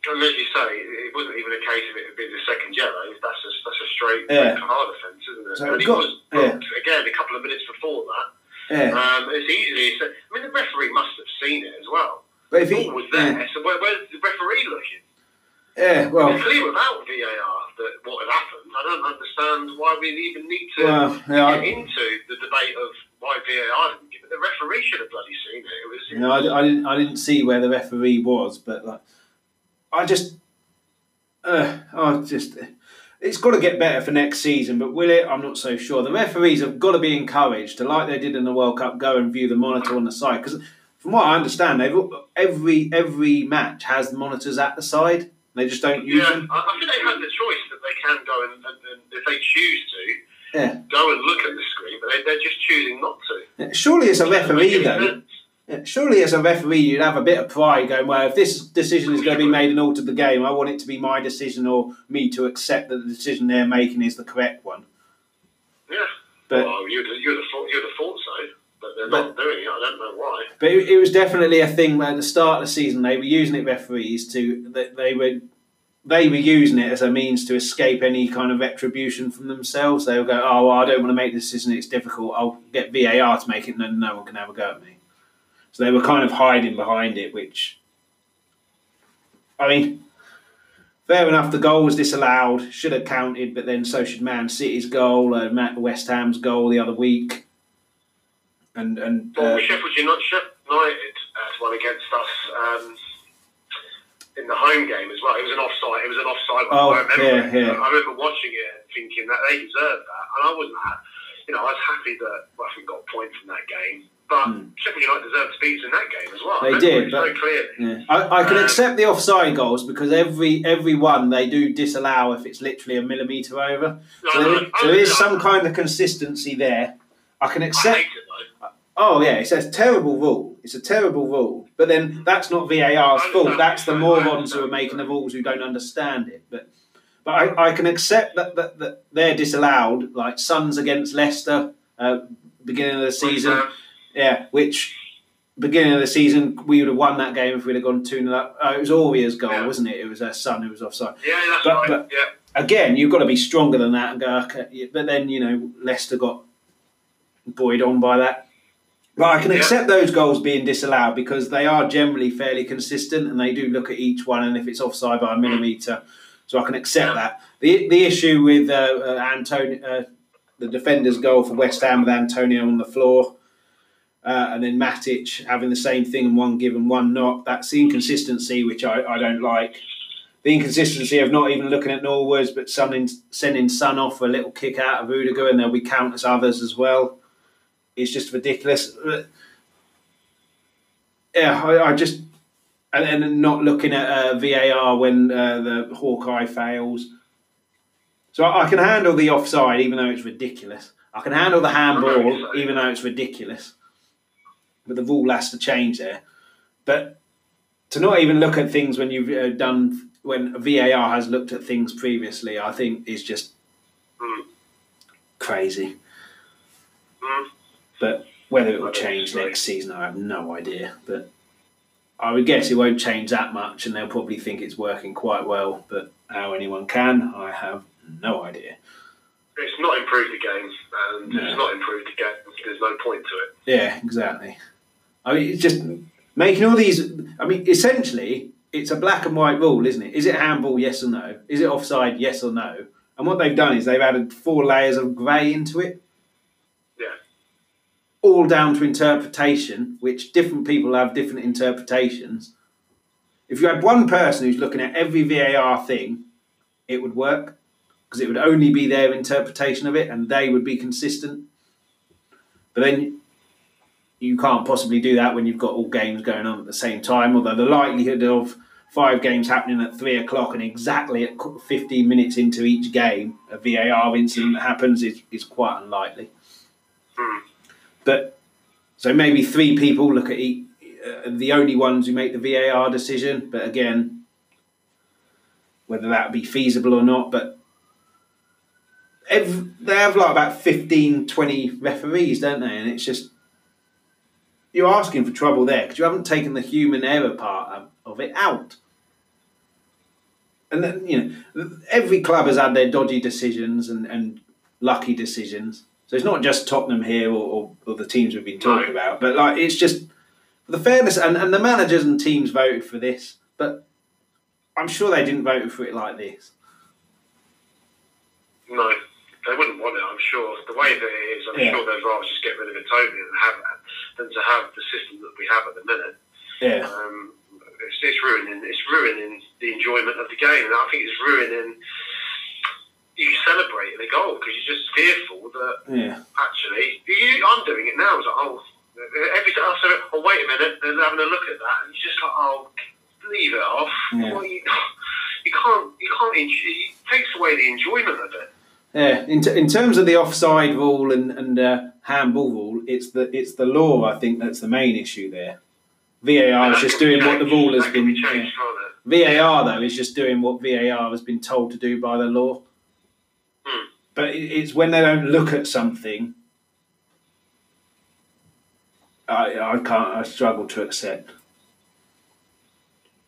And as you say, it wasn't even a case of it being the second yellow. That's a that's a straight yeah. card offence, isn't it? So and he got, was booked yeah. again a couple of minutes before that. Yeah. Um, it's easily. I mean, the referee must have seen it as well. But if he was there, yeah. so where, where's the referee looking? Yeah, well, it's clear without VAR that what had happened. I don't understand why we even need to well, yeah, get I, into the debate of why VAR didn't give it. The referee should have bloody seen it. It was. You know, I, I didn't. I didn't see where the referee was, but like, I just, uh, I just. It's got to get better for next season, but will it? I'm not so sure. The referees have got to be encouraged to, like they did in the World Cup, go and view the monitor on the side because from what I understand, they've every every match has monitors at the side. They just don't use them. yeah, them. I think they have the choice that they can go and, and, and if they choose to, yeah. go and look at the screen, but they, are just choosing not to. Yeah, surely, as a referee, though. Yeah, surely, as a referee, you'd have a bit of pride going, well, if this decision is going to be made and alter the game, I want it to be my decision or me to accept that the decision they're making is the correct one. Yeah. But, well, you'd, you'd, have, you'd have thought so but they're but, not doing it. I don't know why. But it, it, was definitely a thing where at the start of the season they were using it referees to that they were they were using it as a means to escape any kind of retribution from themselves. They would go, "Oh, well, I don't want to make this decision. It's difficult. I'll get VAR to make it, and then no one can have a go at me." So they were kind of hiding behind it, which I mean. Fair enough, the goal was disallowed, should have counted, but then so should Man City's goal, uh, West Ham's goal the other week and and well, uh, Sheffield United, United has won against us um, in the home game as well. It was an offside. It was an offside. Oh, I remember. Yeah, yeah. I remember watching it and thinking that they deserved that, and I wasn't. you know, I was happy that Buffon got a point from that game. But mm. Sheffield United deserved to beat in that game as well. They did, but, clearly. Yeah. I, I can um, accept the offside goals because every every one they do disallow if it's literally a millimetre over. No, so, no, there, so there is some kind of consistency there. I can accept. I Oh yeah, it says terrible rule. It's a terrible rule. But then that's not VAR's fault. That's the morons who are making the rules who don't understand it. But but I, I can accept that, that, that they're disallowed, like Son's against Leicester, uh, beginning of the season. Yeah, which beginning of the season we would have won that game if we'd have gone two 0 up. Uh, it was Aurier's goal, yeah. wasn't it? It was their Son who was offside. Yeah, that's but, right. But yeah. Again, you've got to be stronger than that and go. Okay. But then you know Leicester got buoyed on by that. But I can accept those goals being disallowed because they are generally fairly consistent and they do look at each one and if it's offside by a mm. millimetre, so I can accept that. The the issue with uh, uh, Antonio, uh, the defender's goal for West Ham with Antonio on the floor, uh, and then Matic having the same thing and one given, one not. That's the inconsistency which I, I don't like. The inconsistency of not even looking at Norwoods, but sending, sending Son off for a little kick out of Rudiger, and there'll be countless others as well is just ridiculous. Yeah, I, I just and then not looking at uh, VAR when uh, the Hawkeye fails. So I, I, can handle the offside, even though it's ridiculous. I can handle the handball, even though it's ridiculous. But the rule has to change there. But to not even look at things when you've uh, done when VAR has looked at things previously, I think is just mm. crazy. Mm. But whether it will change next season, I have no idea. But I would guess it won't change that much, and they'll probably think it's working quite well. But how anyone can, I have no idea. It's not improved the game, and no. it's not improved the game. There's no point to it. Yeah, exactly. I mean, it's just making all these. I mean, essentially, it's a black and white rule, isn't it? Is it handball? Yes or no? Is it offside? Yes or no? And what they've done is they've added four layers of grey into it all down to interpretation, which different people have different interpretations. If you had one person who's looking at every VAR thing, it would work because it would only be their interpretation of it and they would be consistent. But then you can't possibly do that when you've got all games going on at the same time, although the likelihood of five games happening at three o'clock and exactly at 15 minutes into each game, a VAR incident that happens is, is quite unlikely. Hmm. But so maybe three people look at each, uh, the only ones who make the VAR decision. But again, whether that be feasible or not, but they have like about 15, 20 referees, don't they? And it's just you're asking for trouble there because you haven't taken the human error part of, of it out. And then, you know, every club has had their dodgy decisions and, and lucky decisions. So it's not just Tottenham here or, or, or the teams we've been talking about, but like it's just the fairness and, and the managers and teams voted for this, but I'm sure they didn't vote for it like this. No, they wouldn't want it. I'm sure the way that it is, I'm yeah. sure they'd rather just get rid of it totally than have than to have the system that we have at the minute. Yeah. Um, it's, it's ruining. It's ruining the enjoyment of the game, and I think it's ruining you celebrate the goal because you're just fearful that yeah. actually you, I'm doing it now. It's like, oh, every time I say, oh, wait a minute, they're having a look at that, and you're just like, oh, leave it off. Yeah. Well, you, you, can't, you can't. It takes away the enjoyment of it. Yeah, in, t- in terms of the offside rule and and uh, handball rule, it's the it's the law I think that's the main issue there. VAR is just doing what the rule has been. Be changed, yeah. VAR though is just doing what VAR has been told to do by the law. But it's when they don't look at something, I, I can't, I struggle to accept.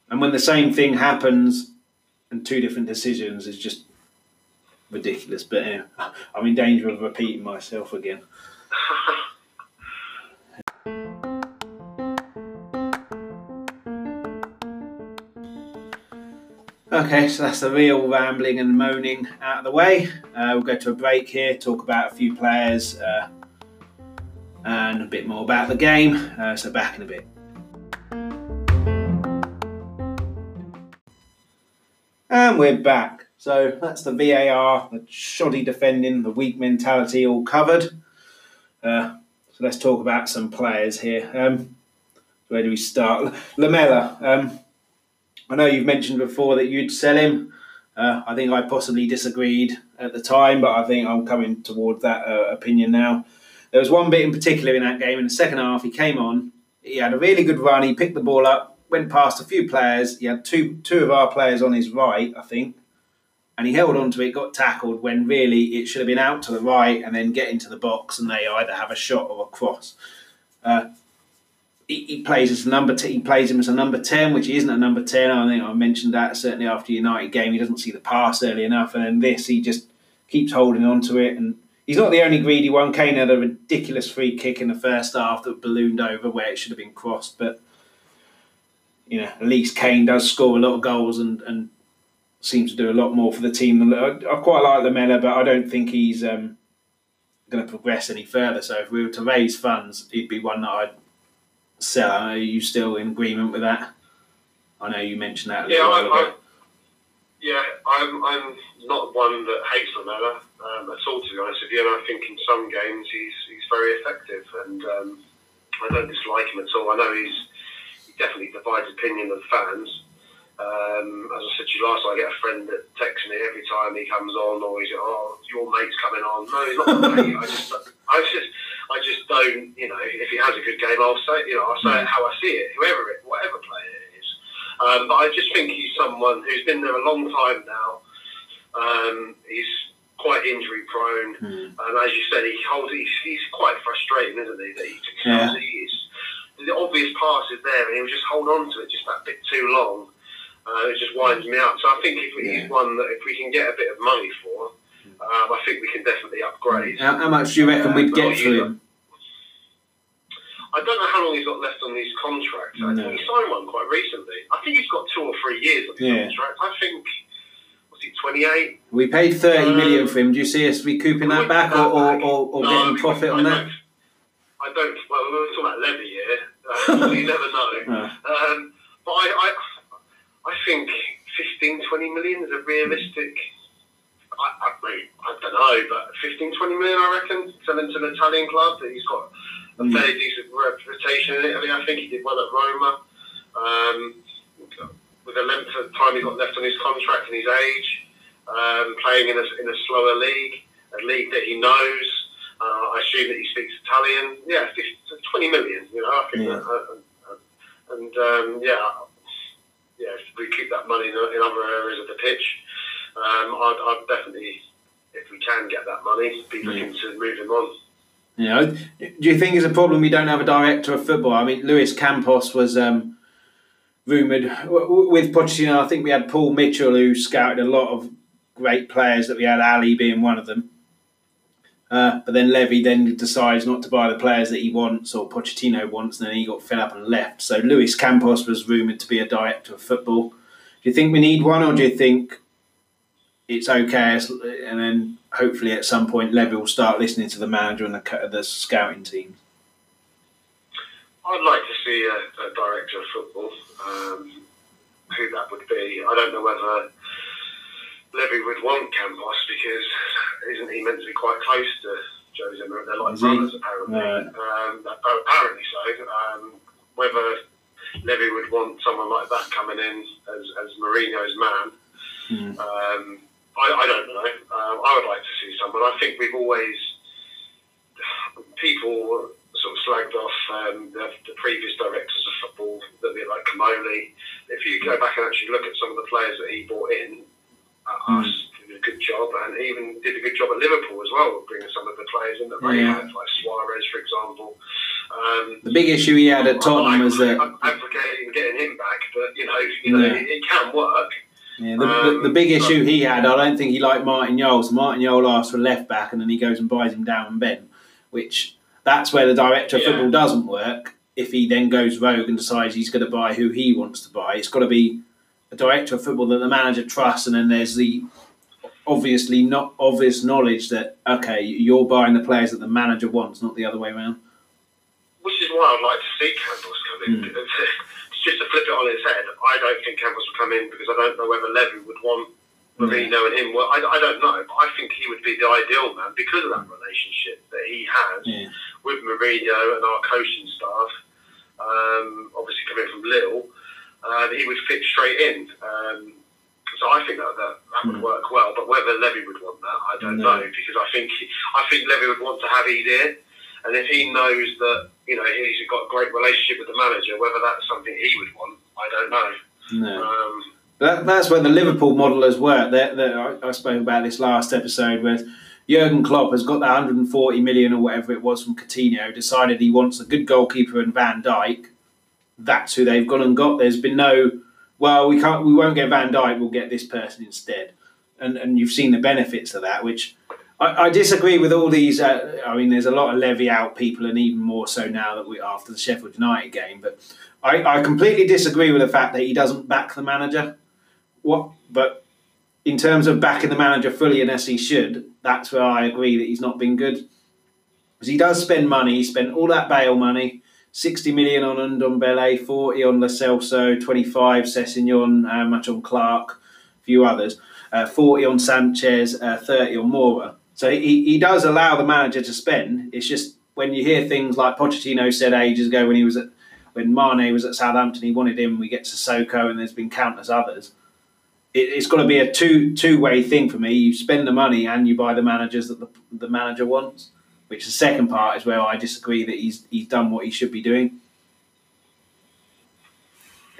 And when the same thing happens and two different decisions is just ridiculous. But yeah, I'm in danger of repeating myself again. Okay, so that's the real rambling and moaning out of the way. Uh, we'll go to a break here, talk about a few players uh, and a bit more about the game. Uh, so, back in a bit. And we're back. So, that's the VAR, the shoddy defending, the weak mentality all covered. Uh, so let's talk about some players here. Um, where do we start? Lamela. Um, I know you've mentioned before that you'd sell him. Uh, I think I possibly disagreed at the time, but I think I'm coming toward that uh, opinion now. There was one bit in particular in that game. In the second half, he came on. He had a really good run. He picked the ball up, went past a few players. He had two two of our players on his right, I think, and he held on to it, got tackled when really it should have been out to the right and then get into the box, and they either have a shot or a cross. Uh, he, he, plays as a number. T- he plays him as a number ten, which isn't a number ten. I think I mentioned that certainly after United game, he doesn't see the pass early enough, and then this he just keeps holding on to it. And he's not the only greedy one. Kane had a ridiculous free kick in the first half that ballooned over where it should have been crossed, but you know at least Kane does score a lot of goals and and seems to do a lot more for the team. I, I quite like Lamela, but I don't think he's um, going to progress any further. So if we were to raise funds, he'd be one that I'd sell. Are you still in agreement with that? I know you mentioned that. Yeah, I, I, yeah, I'm, I'm not one that hates Lamela um, at all, to be honest with you. And I think in some games he's he's very effective, and um, I don't dislike him at all. I know he's he definitely divides opinion of fans. Um, as I said to you last, I get a friend that texts me every time he comes on, or he's like, "Oh, your mate's coming on." No, he's not my mate. I just, I just, I just don't. You know, if he has a good game, I'll say, you know, I'll say it how I see it, whoever it, whatever player it is. Um, but I just think he's someone who's been there a long time now. Um, he's quite injury prone, mm. and as you said, he holds. He's, he's quite frustrating, isn't he? That he, yeah. he's, the obvious pass is there, and he'll just hold on to it just that bit too long uh, it just winds me up. So I think if he's one that if we can get a bit of money for, um, I think we can definitely upgrade. How, how much do you reckon we'd get for him? I don't know how long he's got left on his contract. No. I think he signed one quite recently. I think he's got two or three years on his yeah. contract. I think was he twenty eight? We paid thirty um, million for him. Do you see us recouping that back, or, or, or, or no, getting profit on that? I don't. Well, we were talking about Levy here. Uh, you never know. Um, but I, I I think 15, 20 million is a realistic. I, I, I don't know, but 15, 20 million, I reckon, selling to an Italian club that he's got a mm. fairly decent reputation in Italy. I think he did well at Roma. Um, with the length of time he got left on his contract and his age, um, playing in a, in a slower league, a league that he knows. Uh, I assume that he speaks Italian. Yeah, 50, 20 million, you know, I think. Yeah. Uh, uh, and um, yeah, yeah, if we keep that money in, in other areas of the pitch, um, I'd, I'd, definitely, if we can get that money, be looking to move him on. Yeah, do you think it's a problem we don't have a director of football? I mean, Luis Campos was um, rumoured with Pochettino. I think we had Paul Mitchell who scouted a lot of great players. That we had Alli being one of them. Uh, but then Levy then decides not to buy the players that he wants or Pochettino wants, and then he got fed up and left. So Luis Campos was rumoured to be a director of football. Do you think we need one, or do you think it's okay? And then hopefully at some point Levy will start listening to the manager and the, the scouting teams. I'd like to see a, a director of football. Um, who that would be, I don't know whether Levy would want Campos because isn't he meant to be quite close to Jose Mourinho? They're like brothers, apparently. Right. Um, apparently so. Um, whether Levy would want someone like that coming in as, as Mourinho's man, mm. um, I, I, don't know. Um, I would like to see someone. I think we've always people sort of slagged off um, the, the, previous directors of football, that be like Comolli. If you go back and actually look at some of the players that he brought in, mm. us did a good job, and even did a good job at Liverpool as well, bringing some of the players in that they yeah. had, like Suarez, for example. Um, the big issue he had at Tottenham was that I'm advocating getting him back, but you know, you know, yeah. it, it, can work. Yeah, the, um, the, the, big issue he had, I don't think he liked Martin Jol. So Martin Jol asked for a left back, and then he goes and buys him down and Ben, which that's where the director of yeah. football doesn't work. If he then goes rogue and decides he's going to buy who he wants to buy, it's got to be a director of football that the manager trusts, and then there's the obviously not obvious knowledge that okay, you're buying the players that the manager wants, not the other way around. Which is why I'd like to see Campos come in. Mm. just to flip it on its head, I don't think Campos will come in because I don't know whether Levy would want Mourinho mm. and him. Well, I, I don't know, but I think he would be the ideal man because of that relationship that he has yeah. with Mourinho and our coaching staff, um, obviously coming from Lille, uh, he would fit straight in. Um, so I think that that, that would hmm. work well. But whether Levy would want that, I don't no. know because I think I think Levy would want to have Ede, and if he knows that you know he's got a great relationship with the manager, whether that's something he would want, I don't know. No. Um, that, that's where the Liverpool model has worked. That, that I, I spoke about this last episode where Jurgen Klopp has got that 140 million or whatever it was from Coutinho, decided he wants a good goalkeeper and Van Dijk. That's who they've gone and got. There's been no well, we can't, we won't get Van Dijk. We'll get this person instead, and and you've seen the benefits of that. Which I, I disagree with all these. Uh, I mean, there's a lot of Levy out people, and even more so now that we after the Sheffield United game. But I, I completely disagree with the fact that he doesn't back the manager. What, but in terms of backing the manager fully and as he should, that's where I agree that he's not been good. Because he does spend money. He spent all that Bale money. 60 million on Ndombele, 40 on Lo Celso, 25 Sessegnon, uh, much on Clarke, a few others, uh, 40 on Sanchez, uh, 30 on Moura. So he, he does allow the manager to spend. It's just when you hear things like Pochettino said ages ago when he was at when Mane was at Southampton, he wanted him. We get Sissoko, and there's been countless others. It, it's got to be a two two way thing for me. You spend the money and you buy the managers that the, the manager wants. Which is the second part is where I disagree that he's he's done what he should be doing.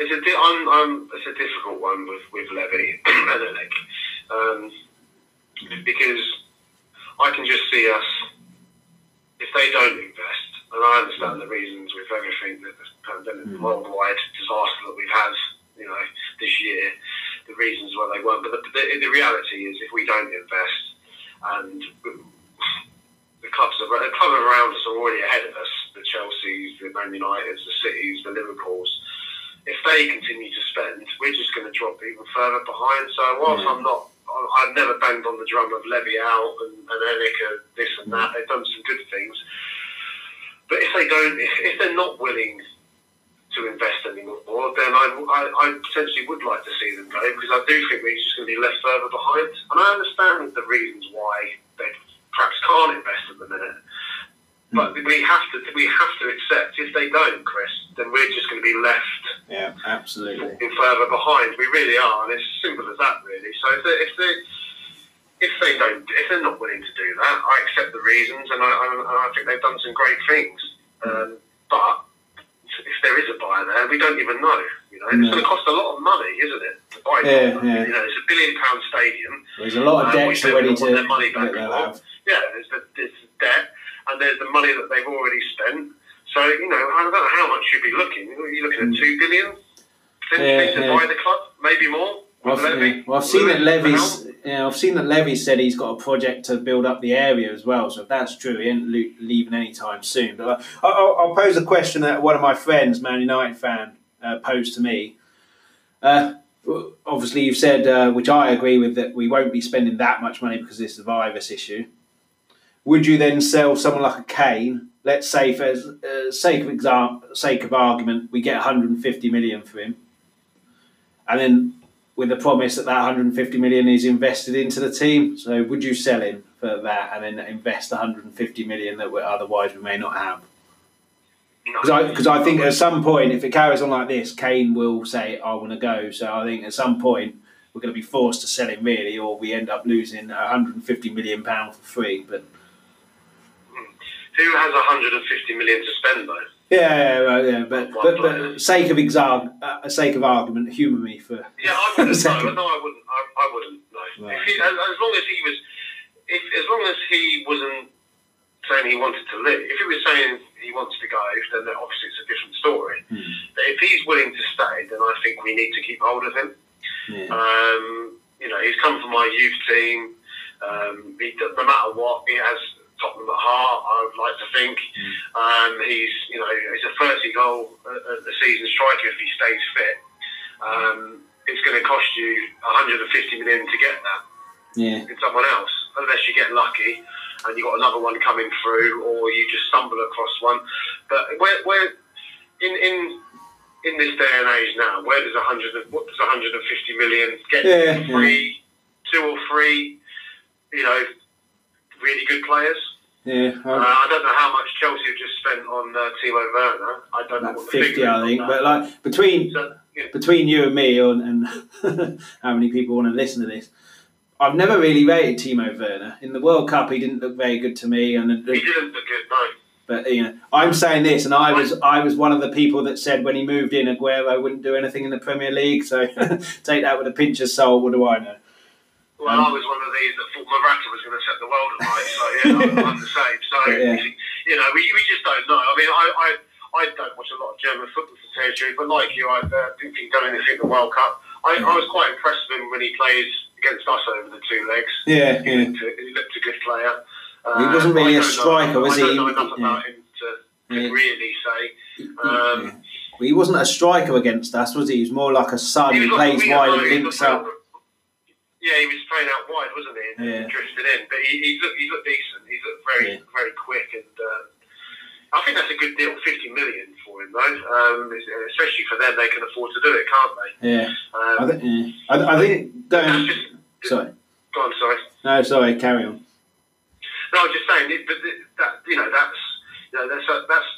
It's a di- I'm, I'm, it's a difficult one with with Levy and ENIC, um, because I can just see us if they don't invest, and I understand the reasons with everything that the pandemic, mm. worldwide disaster that we've had, you know, this year, the reasons why they weren't. But the, the, the reality is, if we don't invest and the clubs, the clubs around us are already ahead of us. The Chelseas, the Man Uniteds, the Cities, the Liverpools. If they continue to spend, we're just going to drop even further behind. So whilst I'm not, I've never banged on the drum of Levy out and, and this and that. They've done some good things, but if they don't, if, if they're not willing to invest anymore, then I, I, I, potentially would like to see them go because I do think we're just going to be left further behind. And I understand the reasons why perhaps can't invest at the minute. But mm. we have to we have to accept if they don't, Chris, then we're just going to be left. Yeah, absolutely. Further behind, we really are, and it's as simple as that, really. So if they, if they if they don't if they're not willing to do that, I accept the reasons, and I, and I think they've done some great things. Um, but if there is a buyer there, we don't even know. You know, no. it's going to cost a lot of money, isn't it, to buy? Yeah, yeah. You know, it's a billion pound stadium. There's a lot of um, debts already to their money back yeah, there's the, there's the debt and there's the money that they've already spent. So, you know, I don't know how much you'd be looking. You're looking at two billion potentially yeah, to yeah. buy the club, maybe more. Well, Levy. well, I've seen that Levy's. Yeah, I've seen that Levy said he's got a project to build up the area as well. So if that's true, he ain't leaving anytime soon. But uh, I'll, I'll, pose a question that one of my friends, Man United fan, uh, posed to me. Uh, obviously, you've said, uh, which I agree with, that we won't be spending that much money because of this virus issue. Would you then sell someone like a Kane? Let's say, for uh, sake of example, sake of argument, we get 150 million for him, and then with the promise that that 150 million is invested into the team. So, would you sell him for that and then invest 150 million that we, otherwise we may not have? Because I, I think at some point, if it carries on like this, Kane will say, "I want to go." So I think at some point we're going to be forced to sell him, really, or we end up losing 150 million pound for free. But hmm. who has 150 million to spend though? Yeah, yeah, yeah, but, but, but sake of exar- uh, sake of argument, humour me for. Yeah, I wouldn't. no, no, I wouldn't. I, I wouldn't. No. Right. He, as, as, long as he was, if as long as he wasn't saying he wanted to leave, if he was saying he wants to go, then obviously it's a different story. Hmm. But if he's willing to stay, then I think we need to keep hold of him. Yeah. Um, you know, he's come from my youth team. Um, he, no matter what, he has Tottenham at heart. I would like to think mm. um, he's you know he's a 30 goal a, a season striker if he stays fit. Um, it's going to cost you 150 million to get that. Yeah. In someone else, unless you get lucky and you've got another one coming through, or you just stumble across one. But where, where in in in this day and age now, where does 100 what does 150 million get? Yeah, three, yeah. two or three, you know, really good players. Yeah, uh, I don't know how much Chelsea have just spent on uh, Timo Werner. I don't know what the fifty, I think. But like between so, yeah. between you and me, and, and how many people want to listen to this, I've never really rated Timo Werner in the World Cup. He didn't look very good to me, and he didn't look good. No. But you know, I'm saying this, and I was I was one of the people that said when he moved in, Aguero wouldn't do anything in the Premier League. So take that with a pinch of salt. What do I know? Well, um, I was one of these that thought Morata was going to set the world alight. So yeah, I'm, I'm, the same. So yeah. you know, we, we just don't know. I mean, I, I I don't watch a lot of German football for territory, but like you, I uh, didn't think he done anything in the World Cup. I, I was quite impressed with him when he played against us over the two legs. Yeah, he, yeah. Looked, a, he looked a good player. Uh, he wasn't really a striker, know, was he? I don't know enough yeah. about him to, to yeah. really say. Um, yeah. well, he wasn't a striker against us, was he? He was more like a Son who plays wide and links up. Yeah, he was playing out wide, wasn't he? And yeah. drifted in, but he, he looked he looked decent. He looked very yeah. very quick, and uh, I think that's a good deal. Fifty million for him, though. Um, especially for them, they can afford to do it, can't they? Yeah. Um, I, th- yeah. I, I think. Going, just, sorry. Go on, sorry. No, sorry. Carry on. No, I was just saying. But that you know, that's you know, that's that's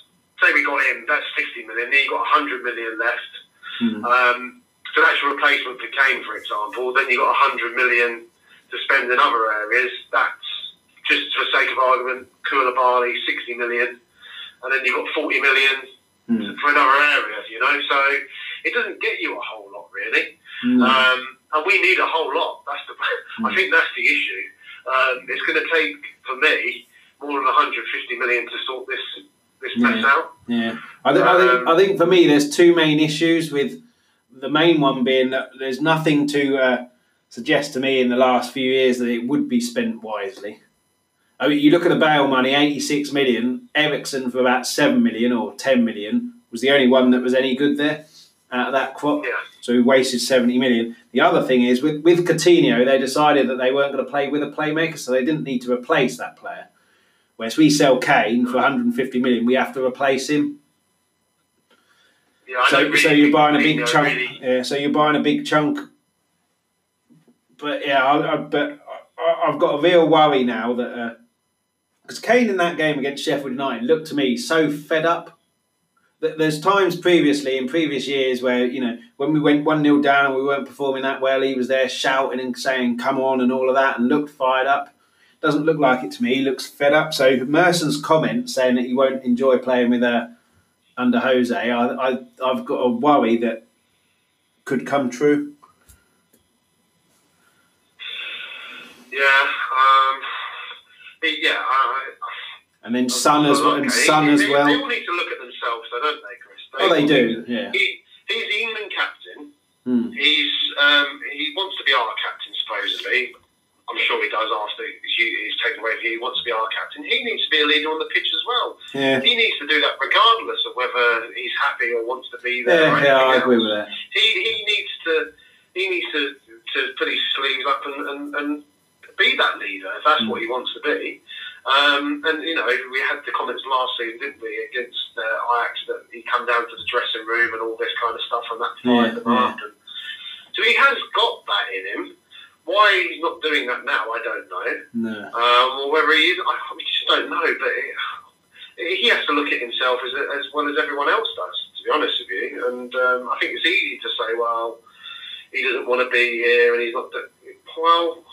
say we got him. That's fifty million. Then you got hundred million left. Mm. Um, so that's your replacement for Kane, for example. Then you've got 100 million to spend in other areas. That's just for sake of argument, Koulibaly, 60 million. And then you've got 40 million mm. for another area, you know. So it doesn't get you a whole lot, really. Mm. Um, and we need a whole lot. That's the. Mm. I think that's the issue. Um, it's going to take for me more than 150 million to sort this this yeah. mess out. Yeah, I, th- um, I think I think for me, there's two main issues with the main one being that there's nothing to uh, suggest to me in the last few years that it would be spent wisely. I mean, you look at the Bale money, 86 million, Eriksen for about 7 million or 10 million was the only one that was any good there out of that crop. Yeah. So he wasted 70 million. The other thing is, with, with Coutinho, they decided that they weren't going to play with a playmaker, so they didn't need to replace that player. Whereas we sell Kane for 150 million, we have to replace him. Yeah, so, really so you're buying a big chunk. Really... Yeah, so you're buying a big chunk. But yeah, I, I, but I, have got a real worry now that because uh, Kane in that game against Sheffield United looked to me so fed up. That there's times previously in previous years where you know when we went one 0 down and we weren't performing that well, he was there shouting and saying "come on" and all of that, and looked fired up. Doesn't look like it to me. He looks fed up. So Merson's comment saying that he won't enjoy playing with a under Jose, I, I, I've got a worry that could come true. Yeah, um, yeah. I, and then Son as well, and Son as well. They all need to look at themselves, though, don't they, Chris? They oh, they do. Yeah. He, he's the England captain. Hmm. He's um, he wants to be our captain, supposedly. I'm sure he does after he's taken away. He wants to be our captain. He needs to be a leader on the pitch as well. Yeah. He needs to do that regardless of whether he's happy or wants to be there. Yeah, yeah I agree with that. He, he needs to he needs to, to put his sleeves up and, and, and be that leader if that's mm. what he wants to be. Um, and you know, we had the comments last season, didn't we, against uh, Ajax that he come down to the dressing room and all this kind of stuff, and that yeah, yeah. And, so he has got that in him. Why he's not doing that now, I don't know. No. Um, or whether he is, I, just don't know. But it, he has to look at himself as, as well as everyone else does, to be honest with you. And um, I think it's easy to say, well, he doesn't want to be here and he's not. Well,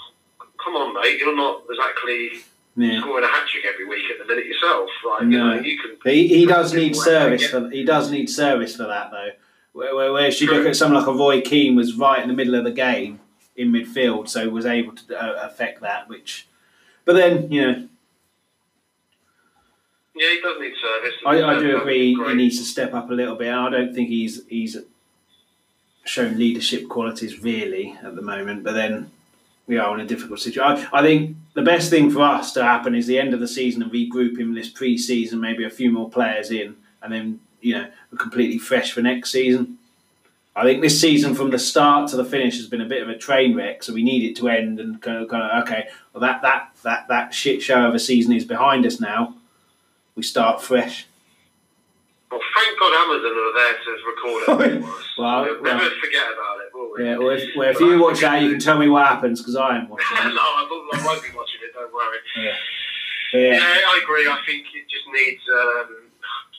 come on, mate. You're not exactly yeah. scoring a hat trick every week at the minute yourself. Like, no. you know, you can. He, he does need service for he does need service for that though. Where, where, where you look at someone like a Roy Keane was right in the middle of the game in midfield, so was able to uh, affect that. Which, but then you know. Yeah, he does need service. I, I do agree. He needs to step up a little bit. I don't think he's he's shown leadership qualities really at the moment. But then we are in a difficult situation. I, I think the best thing for us to happen is the end of the season and regroup him this pre-season, maybe a few more players in, and then you know we're completely fresh for next season. I think this season, from the start to the finish, has been a bit of a train wreck. So we need it to end and kind of, kind of okay, well that that that that shit show of a season is behind us now. We start fresh. Well, thank God Amazon are there to record it for us. well, we'll, never forget about it, will we? Yeah. Well, if, well, if you watch that, you can tell me what happens because I am watching it. no, I won't be watching it. Don't worry. Yeah. Yeah. yeah, I agree. I think it just needs um,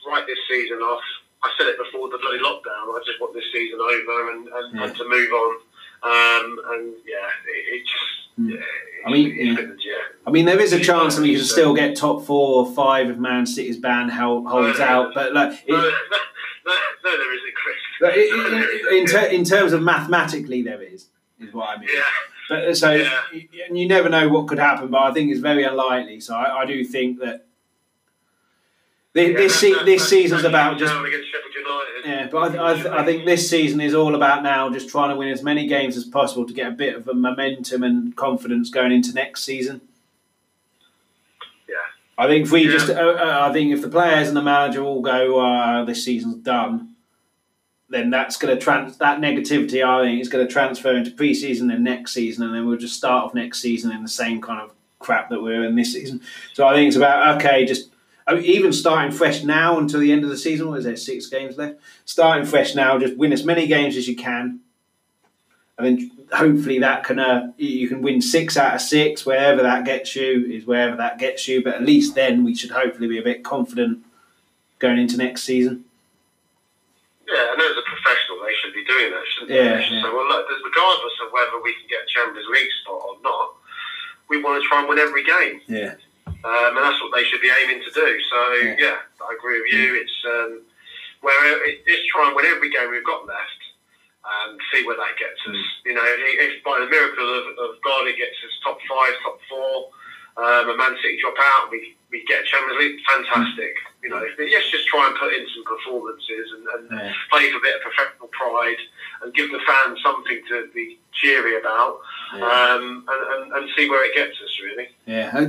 write this season off. I said it before the bloody lockdown. I just want this season over and, and, yeah. and to move on. Um, and yeah, it, it just. Hmm. Yeah, I mean, yeah. I mean, there is a chance that we can still get top four or five if Man City's ban holds out. But like, it, no, no, no, no, there isn't, Chris. in, in, ter- in terms of mathematically, there is. Is what I mean. Yeah. But uh, so, yeah. and you never know what could happen, but I think it's very unlikely. So I, I do think that this yeah, this, that, this season's about just. Yeah, but I, I, I, think this season is all about now just trying to win as many games as possible to get a bit of a momentum and confidence going into next season. Yeah. I think if we yeah. just, uh, uh, I think if the players and the manager all go, uh, this season's done, then that's going to trans that negativity. I think is going to transfer into pre-season and next season, and then we'll just start off next season in the same kind of crap that we're in this season. So I think it's about okay, just I mean, even starting fresh now until the end of the season. What is there? Six games left. Starting fresh now, just win as many games as you can, and then hopefully that can uh, you can win six out of six. Wherever that gets you is wherever that gets you. But at least then we should hopefully be a bit confident going into next season. Yeah, and as a professional, they should be doing that, shouldn't yeah, they? Yeah. So, well, look, regardless of whether we can get a Champions League spot or not, we want to try and win every game. Yeah. Um, and that's what they should be aiming to do. So, yeah, yeah I agree with you. It's um, where it, it's try and win every game we've got left and see where that gets us. Mm. You know, if by the miracle of, of God it gets us top five, top four, um, and Man City drop out, we, we get Champions League, fantastic. You know, let's just try and put in some performances and, and yeah. play for a bit of professional pride and give the fans something to be cheery about yeah. um, and, and, and, see where it gets us, really. Yeah.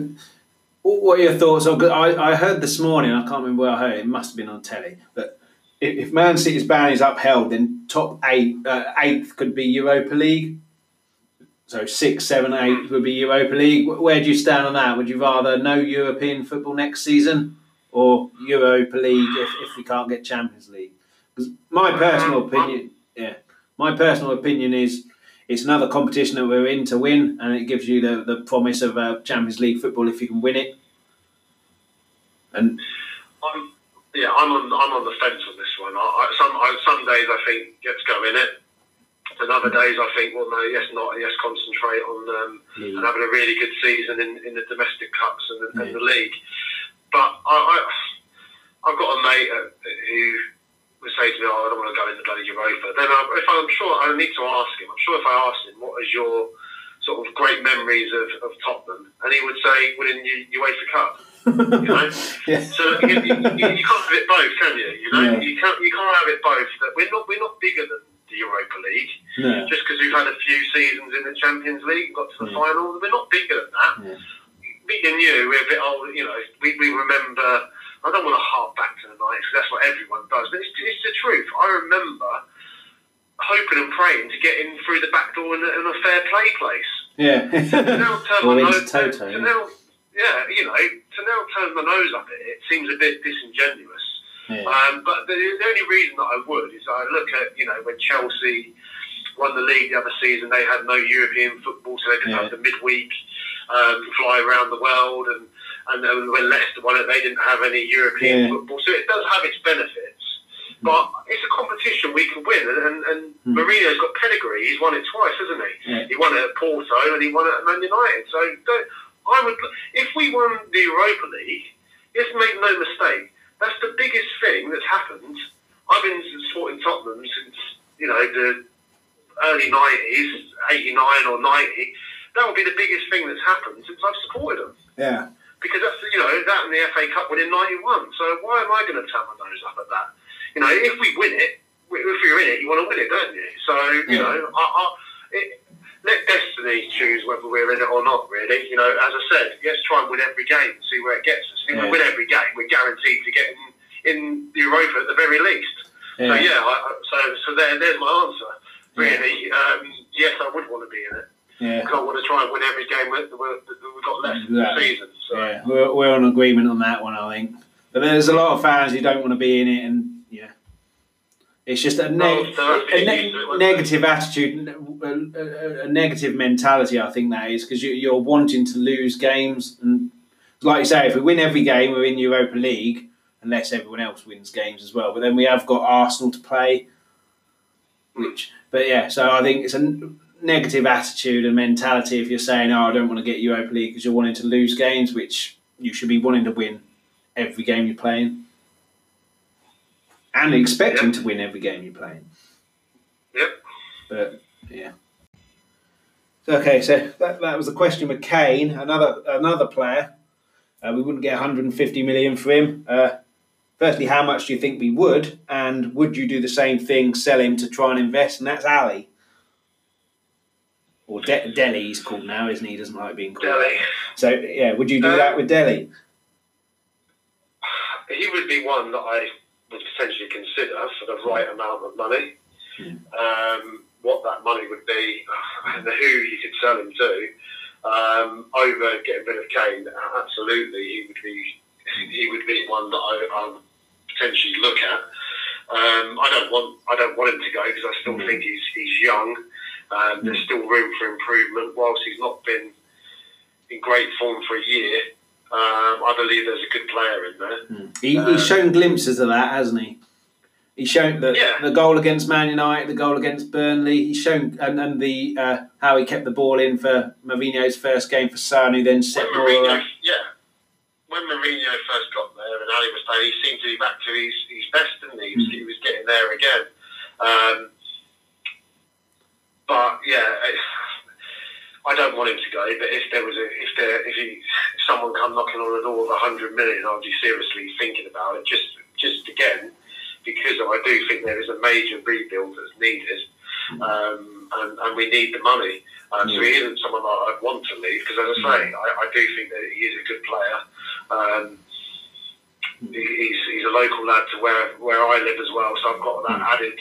What are your thoughts on? I, I heard this morning, I can't remember where I heard it, it must have been on telly, but if Man City's ban is upheld, then top eight, uh, eighth could be Europa League so six, seven, eight would be Europa League. Where do you stand on that? Would you rather no European football next season or Europa League if, if we can't get Champions League? Because my personal opinion, yeah, my personal opinion is it's another competition that we're in to win, and it gives you the, the promise of uh, Champions League football if you can win it. And I'm, yeah, I'm on I'm on the fence on this one. I, I, some I, some days I think let's go in it and other days I think, well, no, yes, not, yes, concentrate on um, and having a really good season in, in the domestic cups and the, and the league. But I, I, have got a mate uh, who would say to me, oh, I don't want to go in the bloody Europa. Then I, if I'm sure, I need to ask him. I'm sure if I asked him, what is your sort of great memories of, of Tottenham? And he would say, winning the UEFA Cup. you know, yeah. so you, you, you, can't have it both, can you? You know, yeah. you can't you can't have it both. That we're not we're not bigger than the Europa League. No. Just because we've had a few seasons in the Champions League, got to the yeah. finals, we're not bigger than that. Me and you, we're a bit old, you know, we, we remember, I don't want to harp back to the 90s because that's what everyone does, but it's, it's the truth. I remember hoping and praying to get in through the back door in a, in a fair play place. Yeah. to now turn my nose, Toto, to, now, yeah, you know, to now turn my nose up at it, it seems a bit disingenuous. Yeah. Um, but the, the, only reason that I would is I look at, you know, when Chelsea won the league the other season, they had no European football, so they could yeah. have the midweek um, fly around the world. And, and when Leicester won it, they didn't have any European yeah. football. So it does have its benefits. But it's a competition we can win, and, and mm. Mourinho's got pedigree. He's won it twice, hasn't he? Yeah. He won it at Porto and he won it at Man United. So I would, if we won the Europa League, let's make no mistake, that's the biggest thing that's happened. I've been supporting Tottenham since you know the early nineties, eighty nine or ninety. That would be the biggest thing that's happened since I've supported them. Yeah. Because that's you know that and the FA Cup win in '91. So why am I going to turn my nose up at that? You know, if we win it, if you're in it, you want to win it, don't you? So you yeah. know, I, I, it, let destiny choose whether we're in it or not. Really, you know, as I said, let's try and win every game and see where it gets us. If yeah. we win every game, we're guaranteed to get in, in the Europa at the very least. Yeah. So yeah, I, so so there, there's my answer. Really, um, yes, I would want to be in it. Yeah. Because I want to try and win every game that we've got left exactly. in the season. So. Yeah, we're, we're on agreement on that one, I think. But there's a lot of fans who don't want to be in it, and yeah, it's just a, ne- a ne- negative attitude, a, a, negative mentality. I think that is because you, are wanting to lose games, and like you say, if we win every game, we're in Europa League, unless everyone else wins games as well. But then we have got Arsenal to play, which. But yeah, so I think it's a negative attitude and mentality if you're saying, "Oh, I don't want to get Europa League" because you're wanting to lose games, which you should be wanting to win every game you're playing, and expecting yep. to win every game you're playing. Yep. But yeah. Okay, so that, that was the question with Kane, another another player. Uh, we wouldn't get 150 million for him. Uh, firstly, how much do you think we would, and would you do the same thing, sell him to try and invest? And that's Alli, or De- Dele. He's called now, isn't he? he? Doesn't like being called. Dele. So yeah, would you do um, that with Dele? He would be one that I would potentially consider for the right amount of money. Hmm. Um, what that money would be and who you could sell him to um, over getting rid of Kane. Absolutely, he would be he would be one that I, I would potentially look at. Um, I don't want I don't want him to go because I still mm. think he's he's young. Um. There's still room for improvement. Whilst he's not been in great form for a year, um, I believe there's a good player in there. Mm. He, he's um, shown glimpses of that, hasn't he? He's shown the, yeah. the goal against Man United, the goal against Burnley. He's shown and, and the uh, how he kept the ball in for Mourinho's first game for Son, who then set when Mourinho, Yeah, when Mourinho first got there and Alli was playing, he seemed to be back to his, his best, didn't he? He was, mm. he was getting there again. Um, but yeah, I don't want him to go. But if there was a if there if, he, if someone come knocking on the door of a hundred million, I'd be seriously thinking about it. Just just again because I do think there is a major rebuild that's needed, hmm. um, and, and, we need the money. Um, So he isn't someone I'd want to leave because, as I say, hmm. I, I, do think that he is a good player. Um, he's, he's a local lad to where where I live as well, so I've got that hmm. added.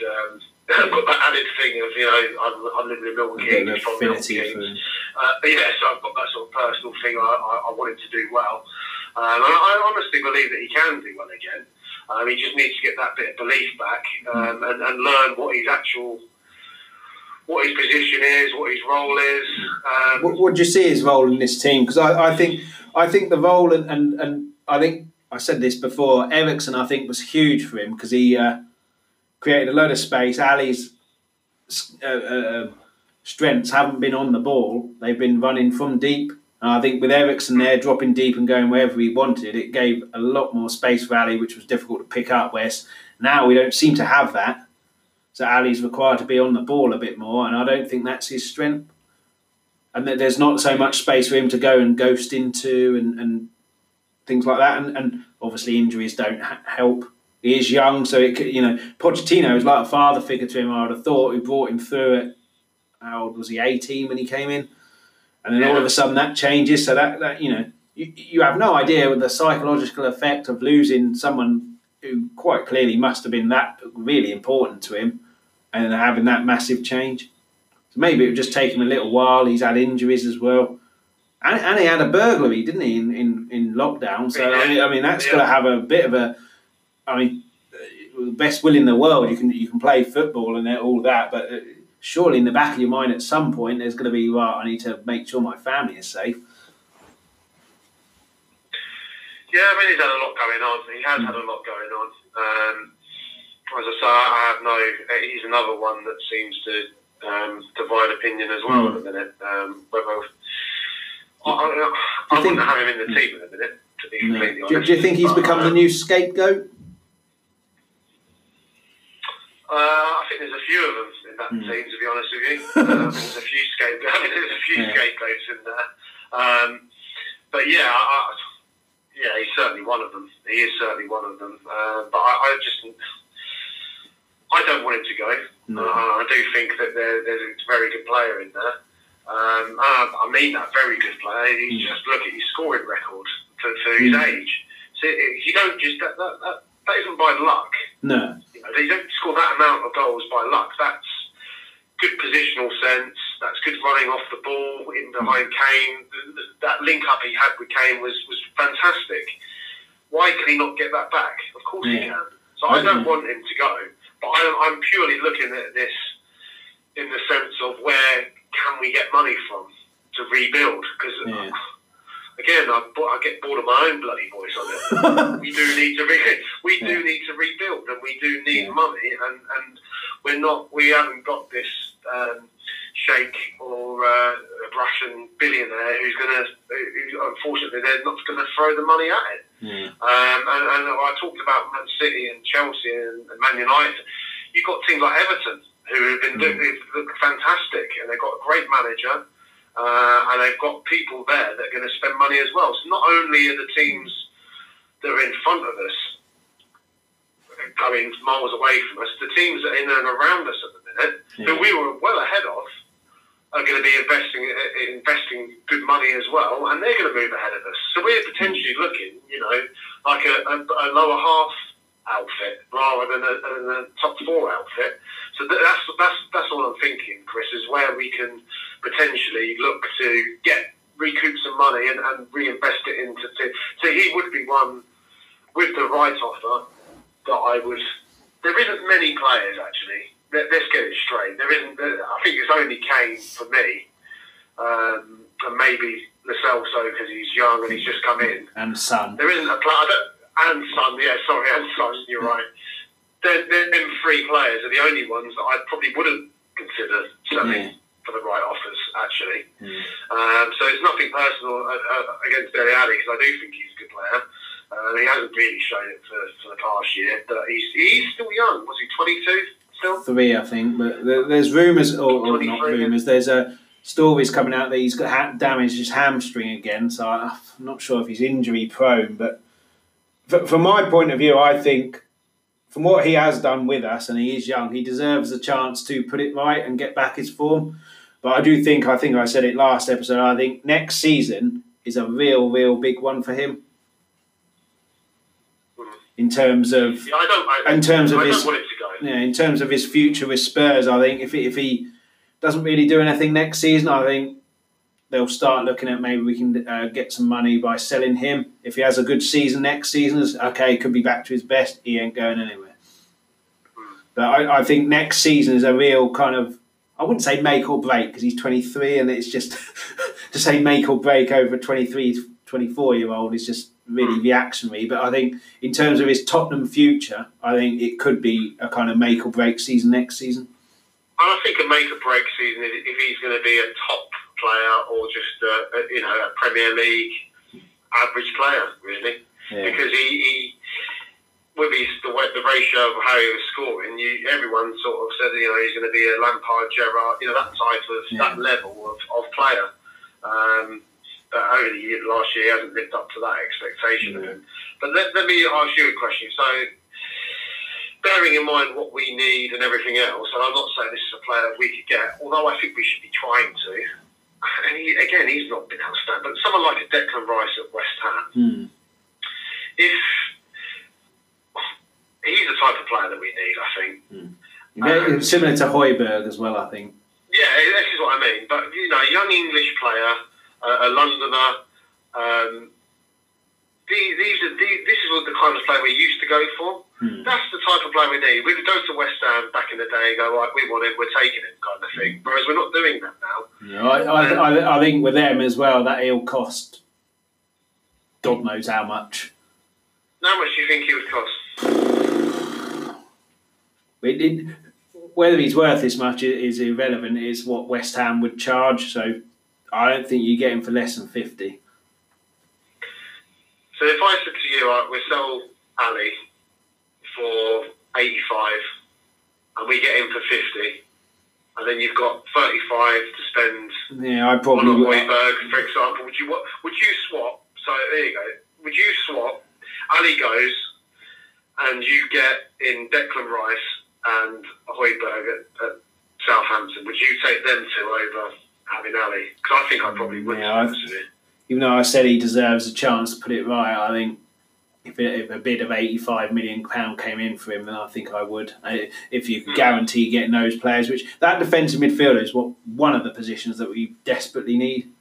I've got that added thing of you know I'm, I'm living in Milton Keynes from Milton Keynes, uh, but yeah, so I've got that sort of personal thing. I, I, I wanted to do well, um, and I honestly believe that he can do well again. Um, he just needs to get that bit of belief back um, and, and, learn what his actual, what his position is, what his role is. Um, what, what, do you see his role in this team? Because I, I, think, I think the role and, and, and I think I said this before. Eriksen, I think, was huge for him because he uh, created a load of space. Alli's uh, uh, strengths haven't been on the ball; they've been running from deep and I think with Eriksen there dropping deep and going wherever he wanted, it gave a lot more space for Alli, which was difficult to pick up. Whereas now we don't seem to have that. So Alli's required to be on the ball a bit more, and I don't think that's his strength. And that there's not so much space for him to go and ghost into and, and things like that. And, and obviously injuries don't help. He is young, so it you know Pochettino is like a father figure to him. I would have thought who brought him through it. How old was he? 18 when he came in and then yeah. all of a sudden that changes. So that, that you know, you, you have no idea what the psychological effect of losing someone who quite clearly must have been that really important to him, and having that massive change. So maybe it would just take him a little while. He's had injuries as well. And, and he had a burglary, didn't he, in, in, in lockdown? So yeah. I mean, I mean that's yeah. going to have a bit of a. I mean, the best will in the world, you can you can play football and all that, but uh, surely in the back of your mind at some point there's going to be, well, I need to make sure my family is safe. Yeah, I mean, he's had a lot going on. He has had a lot going on. Um, as I say, I have no. He's another one that seems to um, divide opinion as well mm. at the minute. Um, whether I, I, I wouldn't have him in the team at the minute. To be completely no. honest. Do, do you think he's become the new scapegoat? Uh, I think there's a few of them in that mm. team, to be honest with you. Um, there's a few scapegoats. there's a few yeah. scapegoats in there. Um, but yeah, I, yeah, he's certainly one of them. He is certainly one of them. Uh, but I, I, just, I don't want him to go. No. Uh, I do think that there, there's a very good player in there. Um, I, mean that very good player. You mm. just look at his scoring record for, for his mm. age. So you don't just that, that, that, that isn't by luck. No know, they don't score that amount of goals by luck. That's good positional sense. That's good running off the ball in behind Kane. That link up he had with Kane was, was fantastic. Why can he not get that back? Of course yeah. he can. So I don't want him to go, but I'm, I'm purely looking at this in the sense of where can we get money from to rebuild? Because yeah. Again, I, I get bored of my own bloody voice on it. we do need to re- we do yeah. need to rebuild, and we do need yeah. money, and, and we're not we haven't got this um, sheikh or uh, Russian billionaire who's going to, unfortunately, they're not going to throw the money at it. Yeah. Um, and, and, I talked about Man City and Chelsea and, and Man United. You've got teams like Everton who have been mm. doing, fantastic, and they've got a great manager. Uh, and they've got people there that are going to spend money as well. So not only are the teams that are in front of us going miles away from us, the teams that are in and around us at the minute, yeah. who we were well ahead of, are going to be investing investing good money as well, and they're going to move ahead of us. So we're potentially looking, you know, like a, a, a lower half outfit rather than a, a, top four outfit. So that's that's that's all I'm thinking, Chris, is where we can potentially look to get recoup some money and, and reinvest it into. So he would be one with the right offer that I would. There isn't many players actually. Let, us get it straight. There isn't. I think it's only Kane for me, um, and maybe Lo Celso because he's young and he's just come in. And Son. There isn't a player. And Son, yeah, sorry, and Son. You're right. Them, them three players are the only ones that I probably wouldn't consider selling. Yeah for the right offers, actually. Mm. Um, so it's nothing personal uh, uh, against Dele Alli because I do think he's a good player. Uh, he hasn't really shown it for, for the past year, but he's, he's still young. Was he 22 still? Three, I think. But there's rumours, or, or not rumours, there's a stories coming out that he's got ha- damaged his hamstring again. So I'm not sure if he's injury prone, but from my point of view, I think from what he has done with us, and he is young, he deserves a chance to put it right and get back his form. But I do think, I think I said it last episode, I think next season is a real, real big one for him. In terms of, yeah, I don't, I, in terms of I his, yeah, in terms of his future with Spurs, I think if he, if he doesn't really do anything next season, I think they'll start looking at maybe we can uh, get some money by selling him. If he has a good season next season, okay, could be back to his best. He ain't going anywhere. But I, I think next season is a real kind of I wouldn't say make or break because he's 23 and it's just to say make or break over 23, 24 year old is just really hmm. reactionary. But I think in terms of his Tottenham future, I think it could be a kind of make or break season next season. I think a make or break season if he's going to be a top player or just a, a you know a Premier League average player, really, yeah. because he, he with his the, the ratio of how he was scoring, you, everyone sort of said you know he's going to be a Lampard, Gerrard, you know that type of yeah. that level of, of player. Um, but only last year he hasn't lived up to that expectation. Yeah. But let, let me ask you a question. So, bearing in mind what we need and everything else, and I'm not saying this is a player that we could get, although I think we should be trying to. And he, again, he's not been outstanding. But someone like a Declan Rice at West Ham, mm. if he's the type of player that we need, I think. Mm. Um, similar to Højbjerg as well, I think. Yeah, this is what I mean. But you know, young English player, uh, a Londoner. Um, these, these are these, this is what the kind of player we used to go for. Hmm. That's the type of player we need. We would go to West Ham back in the day and go, right, we want him, we're taking him, kind of thing. Whereas we're not doing that now. Yeah, I, I, I, I think with them as well, that he'll cost God knows how much. How much do you think he would cost? It, it, whether he's worth this much is irrelevant. Is what West Ham would charge. So I don't think you get him for less than fifty. So if I said to you, right, we sell Alli for eighty-five, and we get him for fifty, and then you've got thirty-five to spend. Yeah, I probably on Højbjerg, for example. Would you would you swap? So there you go. Would you swap? Alli goes, and you get in Declan Rice and Højbjerg at, at Southampton, would you take them two over Alli? Because I think I probably would. Yeah, even though I said he deserves a chance to put it right, I think if, it, if a bid of eighty-five million pound came in for him, then I think I would. If you could mm. guarantee getting those players, which that defensive midfielder is what one of the positions that we desperately need.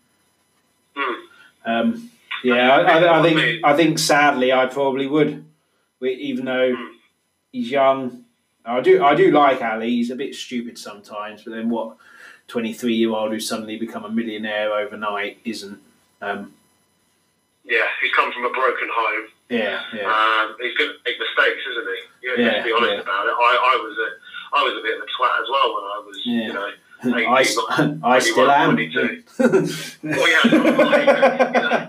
Mm. Um, yeah, I, I, I, think I think sadly I probably would, even though hmm. he's young I do I do like Alli. He's a bit stupid sometimes, but then what? Twenty three year old who's suddenly become a millionaire overnight isn't. Um, yeah, he's come from a broken home. Yeah, yeah. Um, he's going to make mistakes, isn't he? You know, yeah, let's be honest yeah. about it. I, I was a, I was a bit of a twat as well when I was, yeah. you know. 18, I, I still am. well, yeah, I, you know,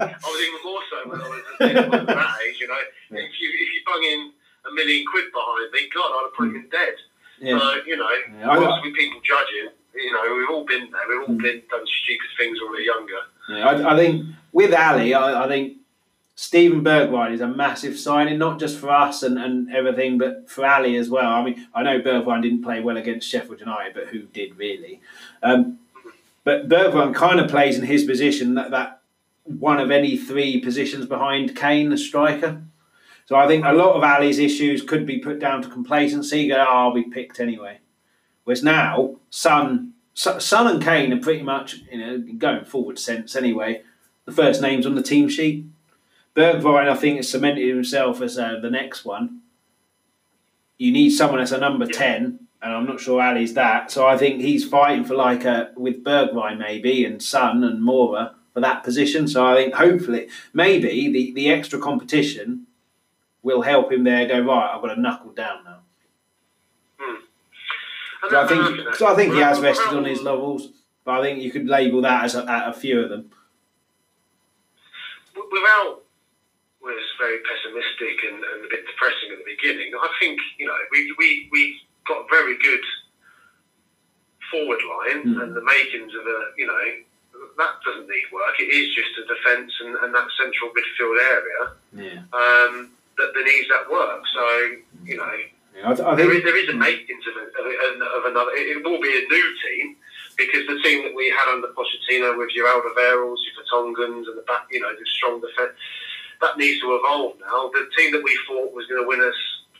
I was even more so when I was, at that age. You know, yeah. if you if you bung in a million quid behind me, God, I'd have put him dead. Yeah. So you know, yeah, obviously people judging. You know, we've all been there. We've all been done stupid things when we were younger. Yeah, I, I think with Alli, I, I think Steven Bergwijn is a massive signing, not just for us and, and everything, but for Alli as well. I mean, I know Bergwijn didn't play well against Sheffield United, but who did really? Um, but Bergwijn kind of plays in his position that, that one of any three positions behind Kane, the striker. So I think a lot of Alli's issues could be put down to complacency. Go, oh, I'll be picked anyway. Whereas now, Son, Son and Kane are pretty much, you know, going forward sense anyway, the first names on the team sheet. Bergwijn, I think, has cemented himself as uh, the next one. You need someone as a number yeah. 10, and I'm not sure Alli's that. So I think he's fighting for like a, with Bergwijn maybe, and Son and Moura for that position. So I think hopefully, maybe the, the extra competition will help him there go, right, I've got to knuckle down now. Hmm. So I think, so I think he has rested on his levels, but I think you could label that as a, a few of them. Without was very pessimistic and, and, a bit depressing at the beginning. I think you know we we, we got a very good forward line mm. and the makings of a you know that doesn't need work. It is just a defence and, and, that central midfield area yeah. um, that, needs that work. So you know. Yeah, I th- I there, is, there is a makings of, a, of, a, of another. It, it will be a new team, because the team that we had under Pochettino with your Alderweireld's, your Vertonghen's, and the back, you know, the strong defence, that needs to evolve now. The team that we thought was going to win us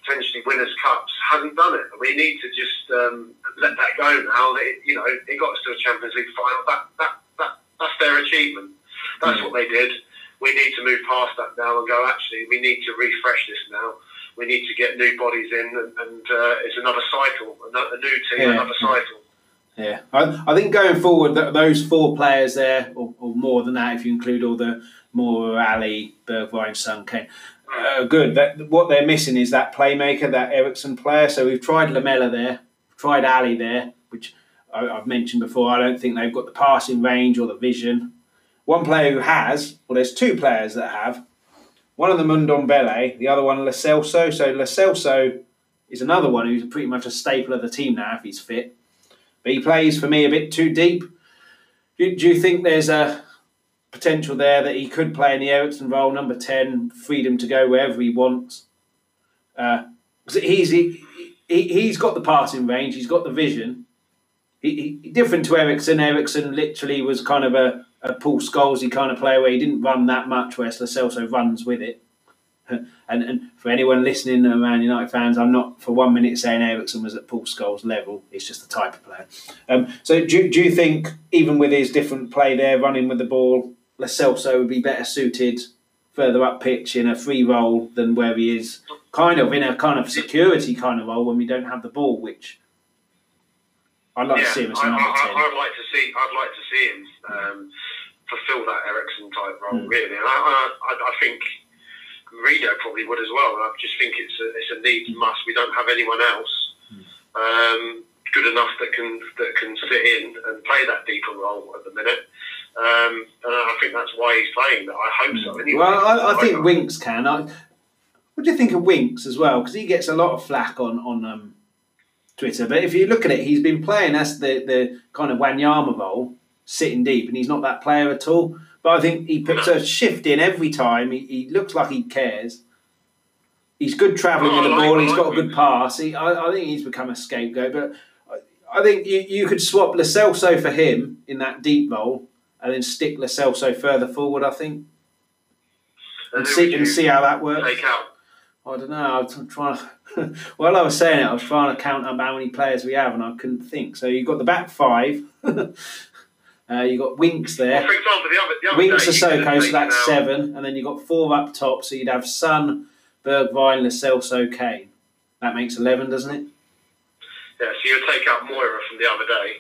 potentially win us cups hasn't done it. We need to just um, let that go now. It, you know, it got us to a Champions League final. That that, that that's their achievement. That's mm. what they did. We need to move past that now and go. Actually, we need to refresh this now. We need to get new bodies in, and, and uh, it's another cycle, a new team, yeah. another cycle. Yeah, I, I think going forward, those four players there, or, or more than that, if you include all the more Alli, Bergwijn, Son, Kane. Uh, good. That, what they're missing is that playmaker, that Eriksen player. So we've tried Lamela there, tried Alli there, which I, have mentioned before. I don't think they've got the passing range or the vision. One player who has, well, there's two players that have. One of them Ndombele, the other one Lo Celso. So Lo Celso is another one who's pretty much a staple of the team now if he's fit. But he plays for me a bit too deep. Do, do you think there's a potential there that he could play in the Eriksen role, number 10, freedom to go wherever he wants. Uh, he's, he, he, he's got the passing range, he's got the vision. He, he, different to Eriksen, Eriksen literally was kind of a, a Paul Scholesy kind of player where he didn't run that much, whereas Lo Celso runs with it. And, and for anyone listening, uh, Man United fans, I'm not for one minute saying Eriksen was at Paul Scholes' level. He's just the type of player. Um, so do, do you think, even with his different play there, running with the ball, Lo Celso would be better suited further up pitch in a free role than where he is kind of in a kind of security kind of role when we don't have the ball, which I'd like yeah, to see him as a number I, 10. I'd like to see I'd like to see him um, fulfil that Eriksen type role mm. really. And I, I, I think Reno probably would as well. I just think it's a, it's a need mm. must. We don't have anyone else mm. um, good enough that can that can sit in and play that deeper role at the minute. Um, and I think that's why he's playing. That I hope so. Anyway. Well, I, I think Winks can. I, what do you think of Winks as well? Because he gets a lot of flack on on um, Twitter. But if you look at it, he's been playing as the, the kind of Wanyama role, sitting deep, and he's not that player at all. But I think he puts a shift in every time. He, he looks like he cares. He's good travelling oh, with the like, ball. He's got a good pass. He, I, I, think he's become a scapegoat. But I, I think you, you could swap Lo Celso for him in that deep role and then stick Lo Celso further forward. I think, and, and see and see how that works. Take out. I don't know. I was trying to, while I was saying it, I was trying to count up how many players we have, and I couldn't think. So you've got the back five. uh, you got Winks there. Well, for example, the other, the other Winks Sissoko, so that's out. seven, and then you've got four up top. So you'd have Son, Bergwijn, Lo Celso, Kane. That makes eleven, doesn't it? Yeah. So you take out Moura from the other day.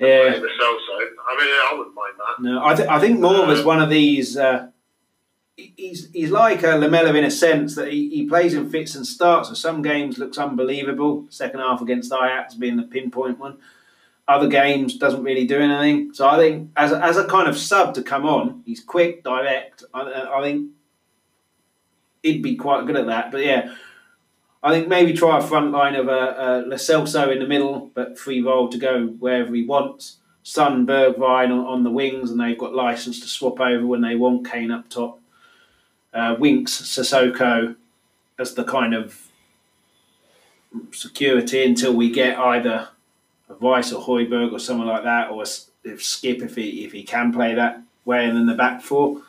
Yeah. I mean, I wouldn't mind that. No, I, th- I think Moura was uh, one of these. Uh, he's he's like a Lamela in a sense that he, he plays in fits and starts. So some games looks unbelievable. Second half against Ajax being the pinpoint one. Other games doesn't really do anything. So I think as as a kind of sub to come on, he's quick, direct. I, I think he'd be quite good at that. But yeah, I think maybe try a front line of a, Lo Celso in the middle, but free roll to go wherever he wants. Son Bergwijn on, on the wings, and they've got license to swap over when they want Kane up top uh, Winks Sissoko as the kind of security until we get either a Rice or Højbjerg or someone like that, or if Skipp if he if he can play that way and then the back four.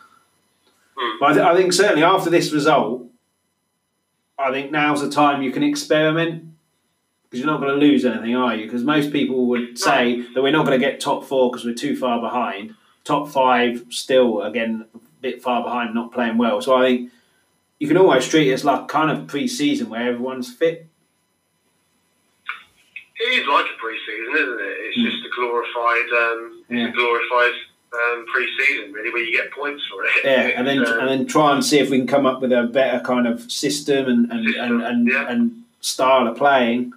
Hmm. But I, th- I think certainly after this result, I think now's the time you can experiment because you're not going to lose anything, are you? Because most people would say that we're not going to get top four because we're too far behind. Top five, still again a bit far behind, not playing well. So I think you can almost treat it as like kind of pre-season where everyone's fit. It is like a pre-season, isn't it? It's mm. just a glorified, um, yeah. a glorified um, pre-season, really, where you get points for it. Yeah, and then um, and then try and see if we can come up with a better kind of system and and system, and, and, yeah. and, style of playing,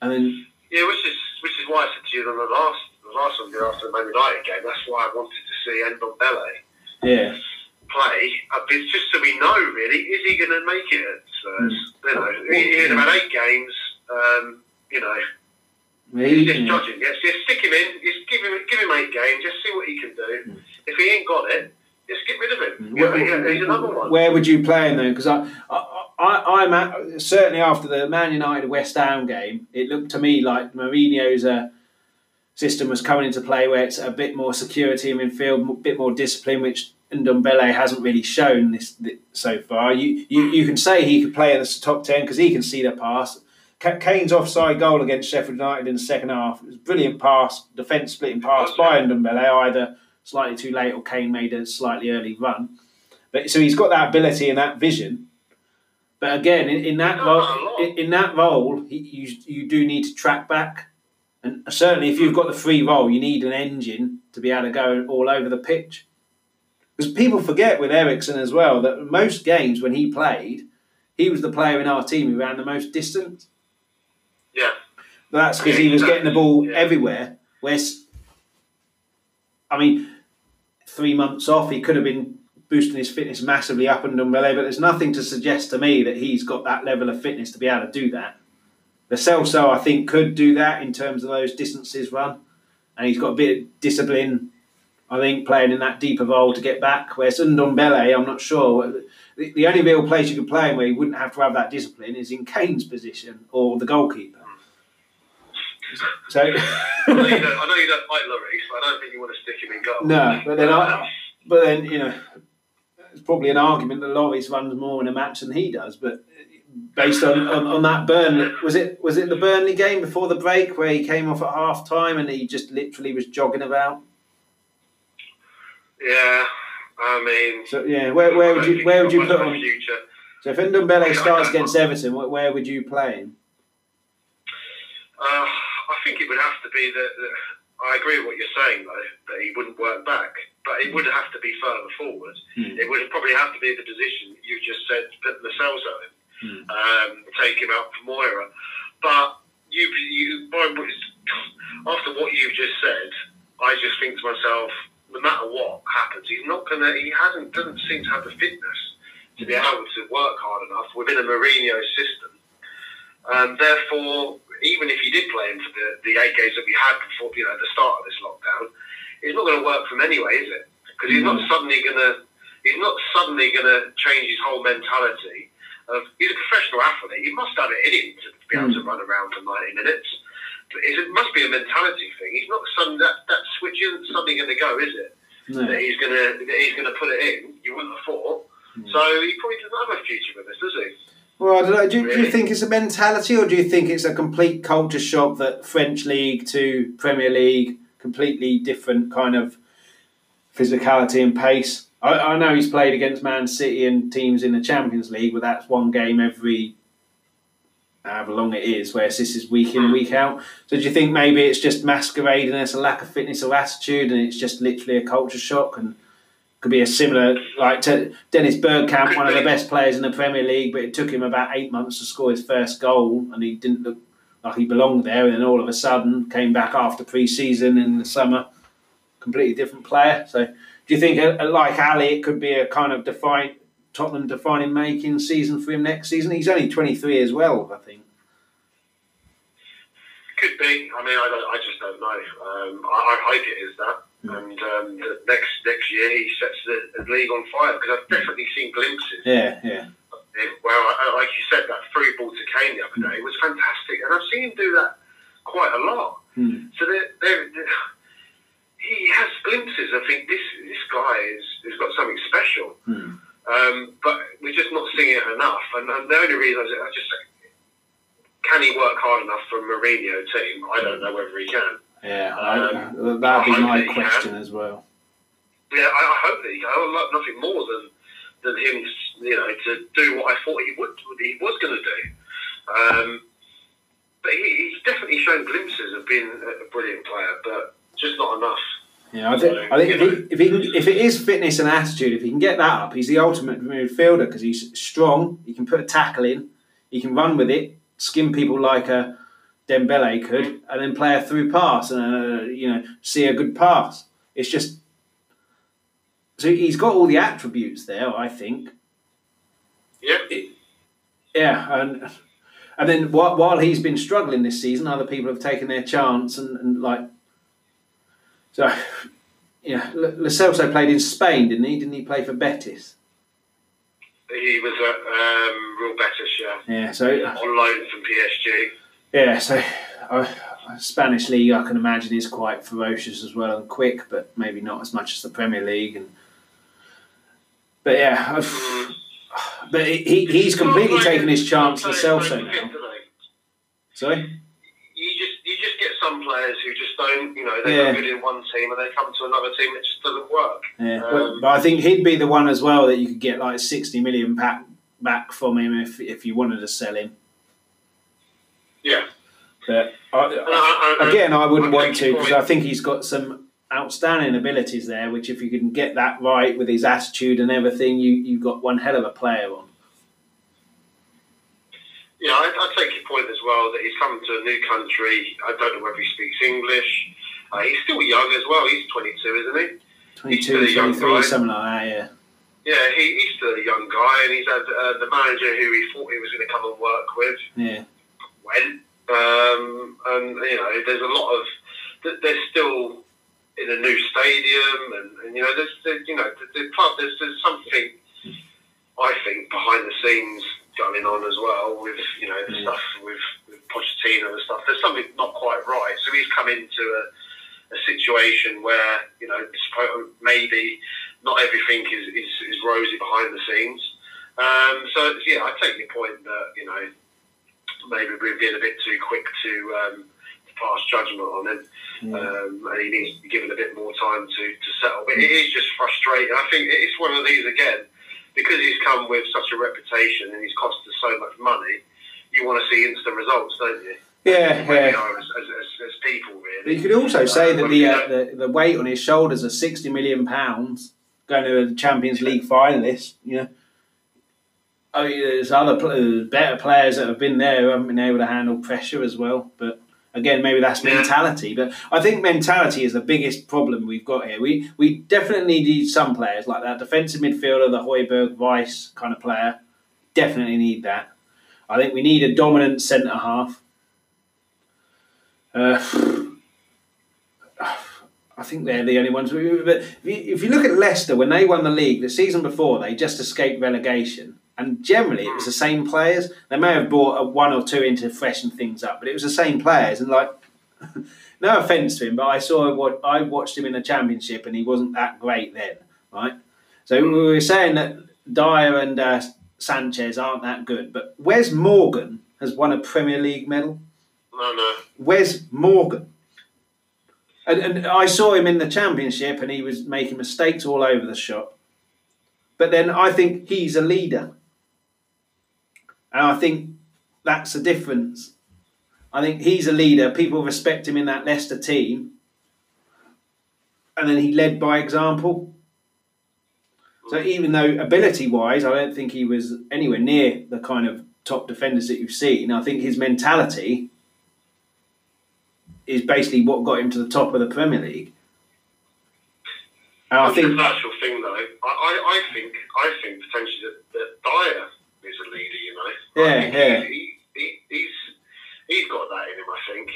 and then yeah, which is which is why I said to you on the last the last one after the Man United game. That's why I wanted to see Ndombele yeah. play. It's just so we know, really, is he going to make it at Spurs? Mm. You know, he, in about eight games, um, you know, He's just judging. Yes, just stick him in. Just give him, give him eight games. Just see what he can do. Mm. If he ain't got it, just get rid of him. Where, yeah, he's another one. Where would you play him then? Because I, I, I'm at, certainly after the Man United West Ham game, it looked to me like Mourinho's a system was coming into play where it's a bit more security in midfield, a bit more discipline, which Ndombele hasn't really shown this, this, so far. You, you you can say he could play in the top ten because he can see the pass. Kane's offside goal against Sheffield United in the second half it was a brilliant pass, defence splitting pass by Ndombele, either slightly too late or Kane made a slightly early run. But so he's got that ability and that vision. But again, in, in that role, in, in, that role, he, you you do need to track back and certainly, if you've got the free role, you need an engine to be able to go all over the pitch. Because people forget with Eriksen as well that most games when he played, he was the player in our team who ran the most distance. Yeah. That's because he was getting the ball yeah. everywhere. Whereas, I mean, three months off, he could have been boosting his fitness massively up and down but there's nothing to suggest to me that he's got that level of fitness to be able to do that. The Celso, I think, could do that in terms of those distances run, and he's got a bit of discipline. I think playing in that deeper role to get back. Whereas Ndombele, I'm not sure. The, the only real place you could play him where he wouldn't have to have that discipline is in Kane's position or the goalkeeper. So I, know I know you don't like Lloris, but I don't think you want to stick him in goal. No, but then I, um, but then you know, it's probably an argument that Lloris runs more in a match than he does. But based on, on, on, that Burnley was it was it the Burnley game before the break where he came off at half time and he just literally was jogging about? Yeah, I mean. So yeah, where, where would you where would you put him? Future. So if Ndombele starts against Everton, where would you play him? Uh, I think it would have to be that. I agree with what you're saying though that he wouldn't work back, but it would have to be further forward. Hmm. It would probably have to be the position you just said put the Celso in mm. um, take him out for Moura. But you, you, after what you've just said, I just think to myself, no matter what happens, he's not gonna. He hasn't doesn't seem to have the fitness to be able to work hard enough within a Mourinho system. Um, therefore, even if he did play him for the, the eight games that we had before, you know, the start of this lockdown, it's not going to work for him anyway, is it? Because he's not suddenly going to he's not suddenly going to change his whole mentality of he's a professional athlete. He must have it in him to be able to hmm. run around for 90 minutes. It must be a mentality thing. He's not some that that switch isn't suddenly going to go, is it? No. That he's going to that he's going to put it in. You wouldn't have thought. Mm. So he probably doesn't have a future with us, does he? Well, I don't know. Do, really? do, you think it's a mentality, or do you think it's a complete culture shock that French league to Premier League, completely different kind of physicality and pace? I, I know he's played against Man City and teams in the Champions League, but that's one game every however long it is, whereas this is week in, week out. So do you think maybe it's just masquerading as a lack of fitness or attitude and it's just literally a culture shock and could be a similar like to Dennis Bergkamp, one of the best players in the Premier League, but it took him about eight months to score his first goal, and he didn't look like he belonged there. And then all of a sudden, came back after pre-season in the summer, completely different player. So, do you think, uh, like Alli, it could be a kind of define Tottenham defining making season for him next season? He's only twenty three as well, I think. Could be. I mean, I, I just don't know. Um, I, I hope it is that. Mm. And um, next next year he sets the, the league on fire because I've definitely seen glimpses. Yeah, yeah. Well, like you said, that through ball to Kane the other day was fantastic, and I've seen him do that quite a lot. Mm. So they're, they're, they're, he has glimpses. I think this this guy is has got something special, mm. Um, but we're just not seeing it enough. And, and the only reason I just can he work hard enough for a Mourinho team? I don't know whether he can. Yeah, um, that'd be my question as well. Yeah, I, I, hope that he can. I would love nothing more than than him, you know, to do what I thought he would, he was going to do. Um, but he, he's definitely shown glimpses of being a brilliant player, but just not enough. Yeah, I think, I think if, he, if, he if it is fitness and attitude, if he can get that up, he's the ultimate midfielder because he's strong. He can put a tackle in, he can run with it, skim people like a Dembele could, and then play a through pass and uh, you know see a good pass. It's just so he's got all the attributes there. I think. Yeah. It, yeah, and and then while, while he's been struggling this season, other people have taken their chance and, and like so. Yeah, Lo Celso played in Spain, didn't he? Didn't he play for Betis? He was at um, Real Betis, yeah. Yeah, so on loan from PSG. Yeah, so uh, Spanish league I can imagine is quite ferocious as well and quick, but maybe not as much as the Premier League. And but yeah, I've, but he he's completely taken his chance to Celso now. Sorry. You just you just get some players who just don't, you know, they're yeah. good in one team and they come to another team it just doesn't work. Yeah, um, but I think he'd be the one as well that you could get like sixty million back back from him if if you wanted to sell him. Yeah. But I, I, again, I wouldn't want to because I think he's got some outstanding abilities there. Which, if you can get that right with his attitude and everything, you you've got one hell of a player on. Yeah, I, I take your point as well that he's coming to a new country. I don't know whether he speaks English. Uh, he's still young as well. He's 22, isn't he? 22, 23, something like that, yeah. Yeah, he, he's still a young guy, and he's had uh, the manager who he thought he was going to come and work with. Yeah went. Um, and you know, there's a lot of they're still in a new stadium, and, and you know, there's, there's you know, the, the club there's, there's something I think behind the scenes going on as well with you know the mm. stuff with, with Pochettino and stuff. There's something not quite right. So he's come into a, a situation where you know maybe not everything is, is, is rosy behind the scenes. Um, so yeah, I take your point that you know maybe we've been a bit too quick to, um, to pass judgment on him. Um, and he needs to be given a bit more time to, to settle. But it is just frustrating. I think it's one of these again, because he's come with such a reputation and he's cost us so much money, you want to see instant results, don't you? Yeah, yeah. As, as, as, people, really. But you could also say that the, uh, the the weight on his shoulders of sixty million pounds going to a Champions League finalist. You know, I mean, there's other better players that have been there who haven't been able to handle pressure as well. But again, maybe that's mentality. But I think mentality is the biggest problem we've got here. We we definitely need some players like that defensive midfielder, the Højbjerg Rice kind of player. Definitely need that. I think we need a dominant centre half. Uh, I think they're the only ones. But if you look at Leicester, when they won the league the season before, they just escaped relegation and generally it was the same players. They may have brought one or two in to freshen things up, but it was the same players. And like, no offense to him, but I saw what I watched him in the championship, and he wasn't that great then, right? So we were saying that Dier and uh, Sanchez aren't that good, but Wes Morgan has won a Premier League medal. No, no. Wes Morgan. And, and I saw him in the championship, and he was making mistakes all over the shop. But then I think he's a leader. And I think that's the difference. I think he's a leader. People respect him in that Leicester team. And then he led by example. So even though ability-wise, I don't think he was anywhere near the kind of top defenders that you've seen. I think his mentality is basically what got him to the top of the Premier League. And I think the actual thing, though, I, I, I, think I think potentially that, that Dier is a leader. You know, yeah, yeah. He, he, he's he's got that in him. I think.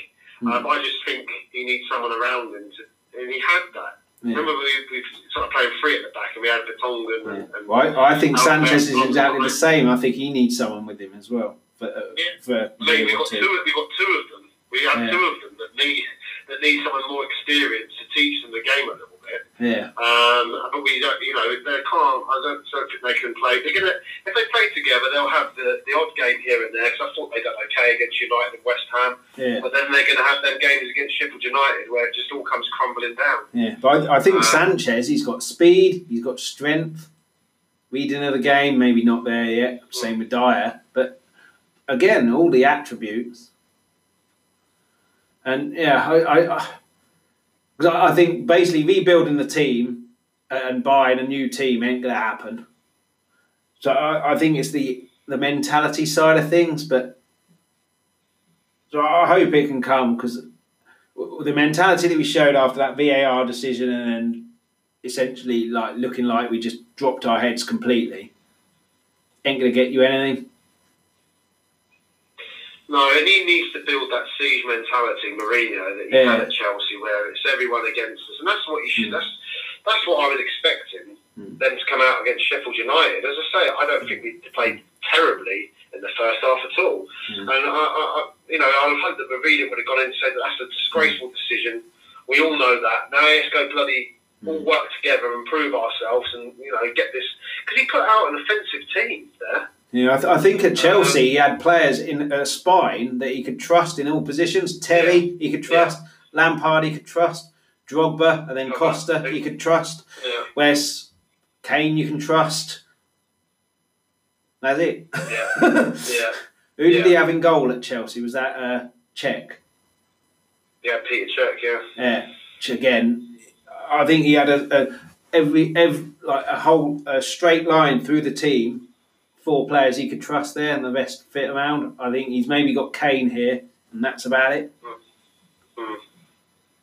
Mm. Um, I just think he needs someone around him, to, and he had that. Yeah. Remember, we, we sort of played three at the back, and we had Vertonghen. Yeah. And, and well, I, I think Sanchez is exactly the same. I think he needs someone with him as well. For, uh, yeah. for we've got two. We've got two of them. We have yeah. two of them that need that need someone more experienced to teach them the game a little bit. Yeah. Um, but we don't, you know, they can't. I don't, think they can play. They're gonna if they play together, they'll have the, the odd game here and there. Because I thought they done okay against United and West Ham. Yeah. But then they're gonna have them games against Sheffield United where it just all comes crumbling down. Yeah. But I, I think um, Sanchez, he's got speed, he's got strength. Reading of the game, maybe not there yet. Same with Dier, but again, all the attributes. And yeah, I, I because I, I think basically rebuilding the team and buying a new team ain't going to happen. So I, I think it's the the mentality side of things, but so I hope it can come because the mentality that we showed after that VAR decision and then essentially like looking like we just dropped our heads completely ain't going to get you anything. No, and he needs to build that siege mentality, Mourinho, that he yeah. had at Chelsea, where it's everyone against us, and that's what he should. Mm. That's that's what I was expecting mm. them to come out against Sheffield United. As I say, I don't think we played terribly in the first half at all, mm. and I, I, you know, I hope that Mourinho would have gone in and said that that's a disgraceful decision. We all know that. Now let's go bloody all mm. work together and prove ourselves, and you know, get this because he put out an offensive team there. Yeah, I, th- I, think at Chelsea he had players in a spine that he could trust in all positions. Terry, yeah. he could trust. Yeah. Lampard, he could trust. Drogba, and then Drogba. Costa, he could trust. Yeah. Whereas Kane, you can trust. That's it. Yeah. yeah. Who did he have in goal at Chelsea? Was that uh, Cech? Yeah, Peter Cech. Yeah. Yeah. Again, I think he had a, a every every like a whole a straight line through the team four players he could trust there and the rest fit around. I think he's maybe got Kane here, and that's about it. Mm.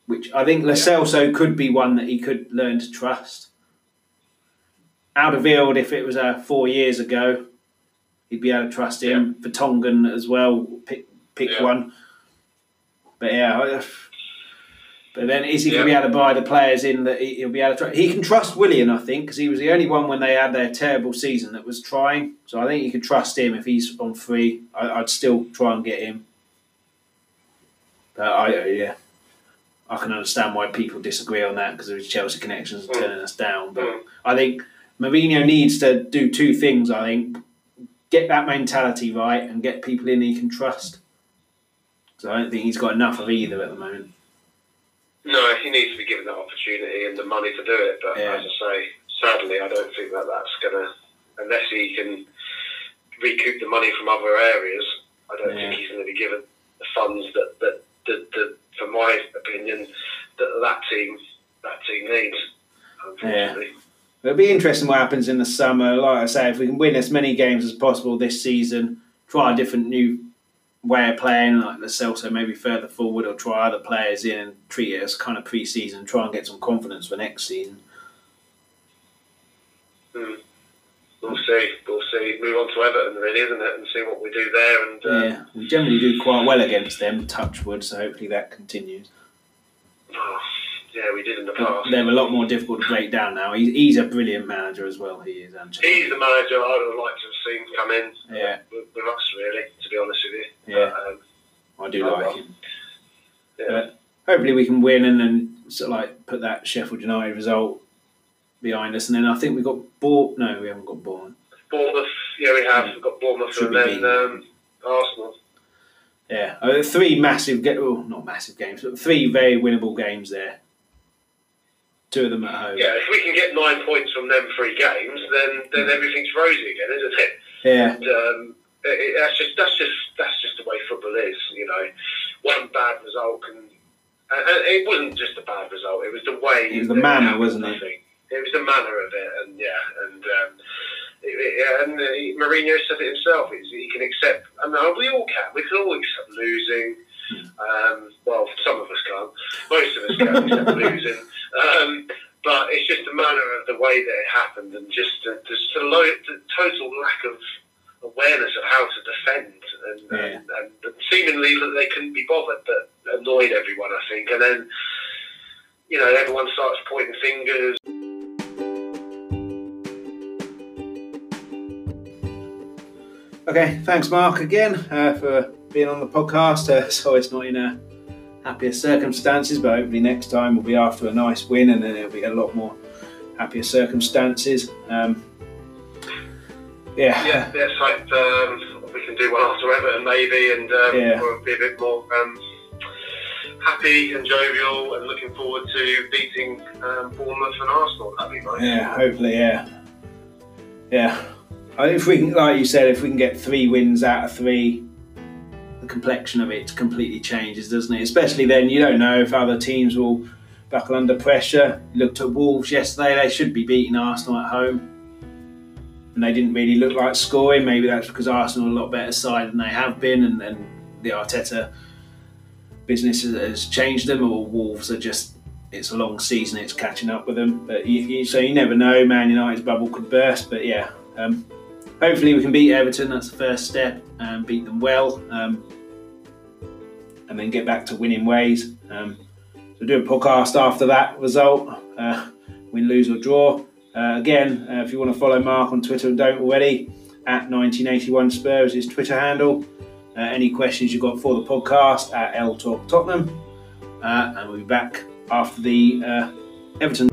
Which I think Lo Celso could be one that he could learn to trust. Alderweireld, if it was uh, four years ago, he'd be able to trust him. Yeah. Vertonghen as well, pick pick yeah. one. But yeah, but then is he going to be able to buy the players in that he'll be able to? Try? He can trust Willian, I think, because he was the only one when they had their terrible season that was trying. So I think you can trust him if he's on free. I, would still try and get him. But I yeah, I can understand why people disagree on that because of his Chelsea connections and turning us down. But mm. I think Mourinho needs to do two things. I think get that mentality right and get people in he can trust. So I don't think he's got enough of either at the moment. No, he needs to be given that opportunity and the money to do it. But yeah. as I say, sadly, I don't think that that's going to, unless he can recoup the money from other areas, I don't yeah. think he's going to be given the funds that, that, that, that for my opinion, that that team that team needs. Unfortunately. Yeah. It'll be interesting what happens in the summer. Like I say, if we can win as many games as possible this season, try a different new way of playing, like the Celso maybe further forward or try other players in and treat it as kind of pre season, try and get some confidence for next season. Hmm. We'll see. We'll see. Move on to Everton, really, isn't it, and see what we do there. And uh, yeah, we generally do quite well against them. Touchwood, so hopefully that continues. Oh, yeah, we did in the past. They're a lot more difficult to break down now. He's, he's a brilliant manager as well. He is. Ancelotti. He's the manager I would like to have seen come in. Yeah. With, with us, really, to be honest with you. Yeah. But, um, I do like well. him. Yeah. But hopefully we can win and then sort of like put that Sheffield United result behind us, and then I think we got bought. No, we haven't got Bournemouth. Bournemouth, yeah, we have. Yeah. We've got Bournemouth Should and then um, Arsenal. Yeah, uh, three massive, ge- well, not massive games, but three very winnable games there. Two of them at home. Yeah, if we can get nine points from them three games, then then mm. everything's rosy again, isn't it? Yeah. And, um, it, it, that's just that's just that's just the way football is. You know, one bad result can. And, and it wasn't just a bad result; it was the way. It was the manner, wasn't it? it was the manner of it, and yeah, and. Um, and uh, Mourinho said it himself. He can accept. I mean, we all can. We can all accept losing. Um, well, some of us can't. Most of us can't accept losing. Um, but it's just a manner of the way that it happened, and just uh, just the, low, the total lack of awareness of how to defend, and, yeah. and, and seemingly they couldn't be bothered. That annoyed everyone, I think. And then, you know, everyone starts pointing fingers. Okay, thanks, Mark, again uh, for being on the podcast. Uh, so it's not in a happier circumstances, but hopefully next time we'll be after a nice win, and then it'll be a lot more happier circumstances. Um, yeah, yeah, let's hope um, we can do one after Everton, maybe, and um, yeah. we'll be a bit more um, happy and jovial, and looking forward to beating um, Bournemouth and Arsenal. That'd be nice. Yeah, hopefully, yeah, yeah if we can, like you said, if we can get three wins out of three, the complexion of it completely changes, doesn't it? Especially then, you don't know if other teams will buckle under pressure. You looked at Wolves yesterday; they should be beating Arsenal at home, and they didn't really look like scoring. Maybe that's because Arsenal are a lot better side than they have been, and, and the Arteta business has changed them, or Wolves are just. It's a long season; it's catching up with them. But you, you, so you never know. Man United's bubble could burst. But yeah, um, hopefully we can beat Everton. That's the first step and beat them well, um, and then get back to winning ways. Um, so do a podcast after that result, uh, win, lose or draw. Uh, again, uh, if you want to follow Mark on Twitter and don't already, at 1981 Spurs is Twitter handle. Uh, any questions you've got for the podcast at L Talk Tottenham, uh, and we'll be back after the uh, Everton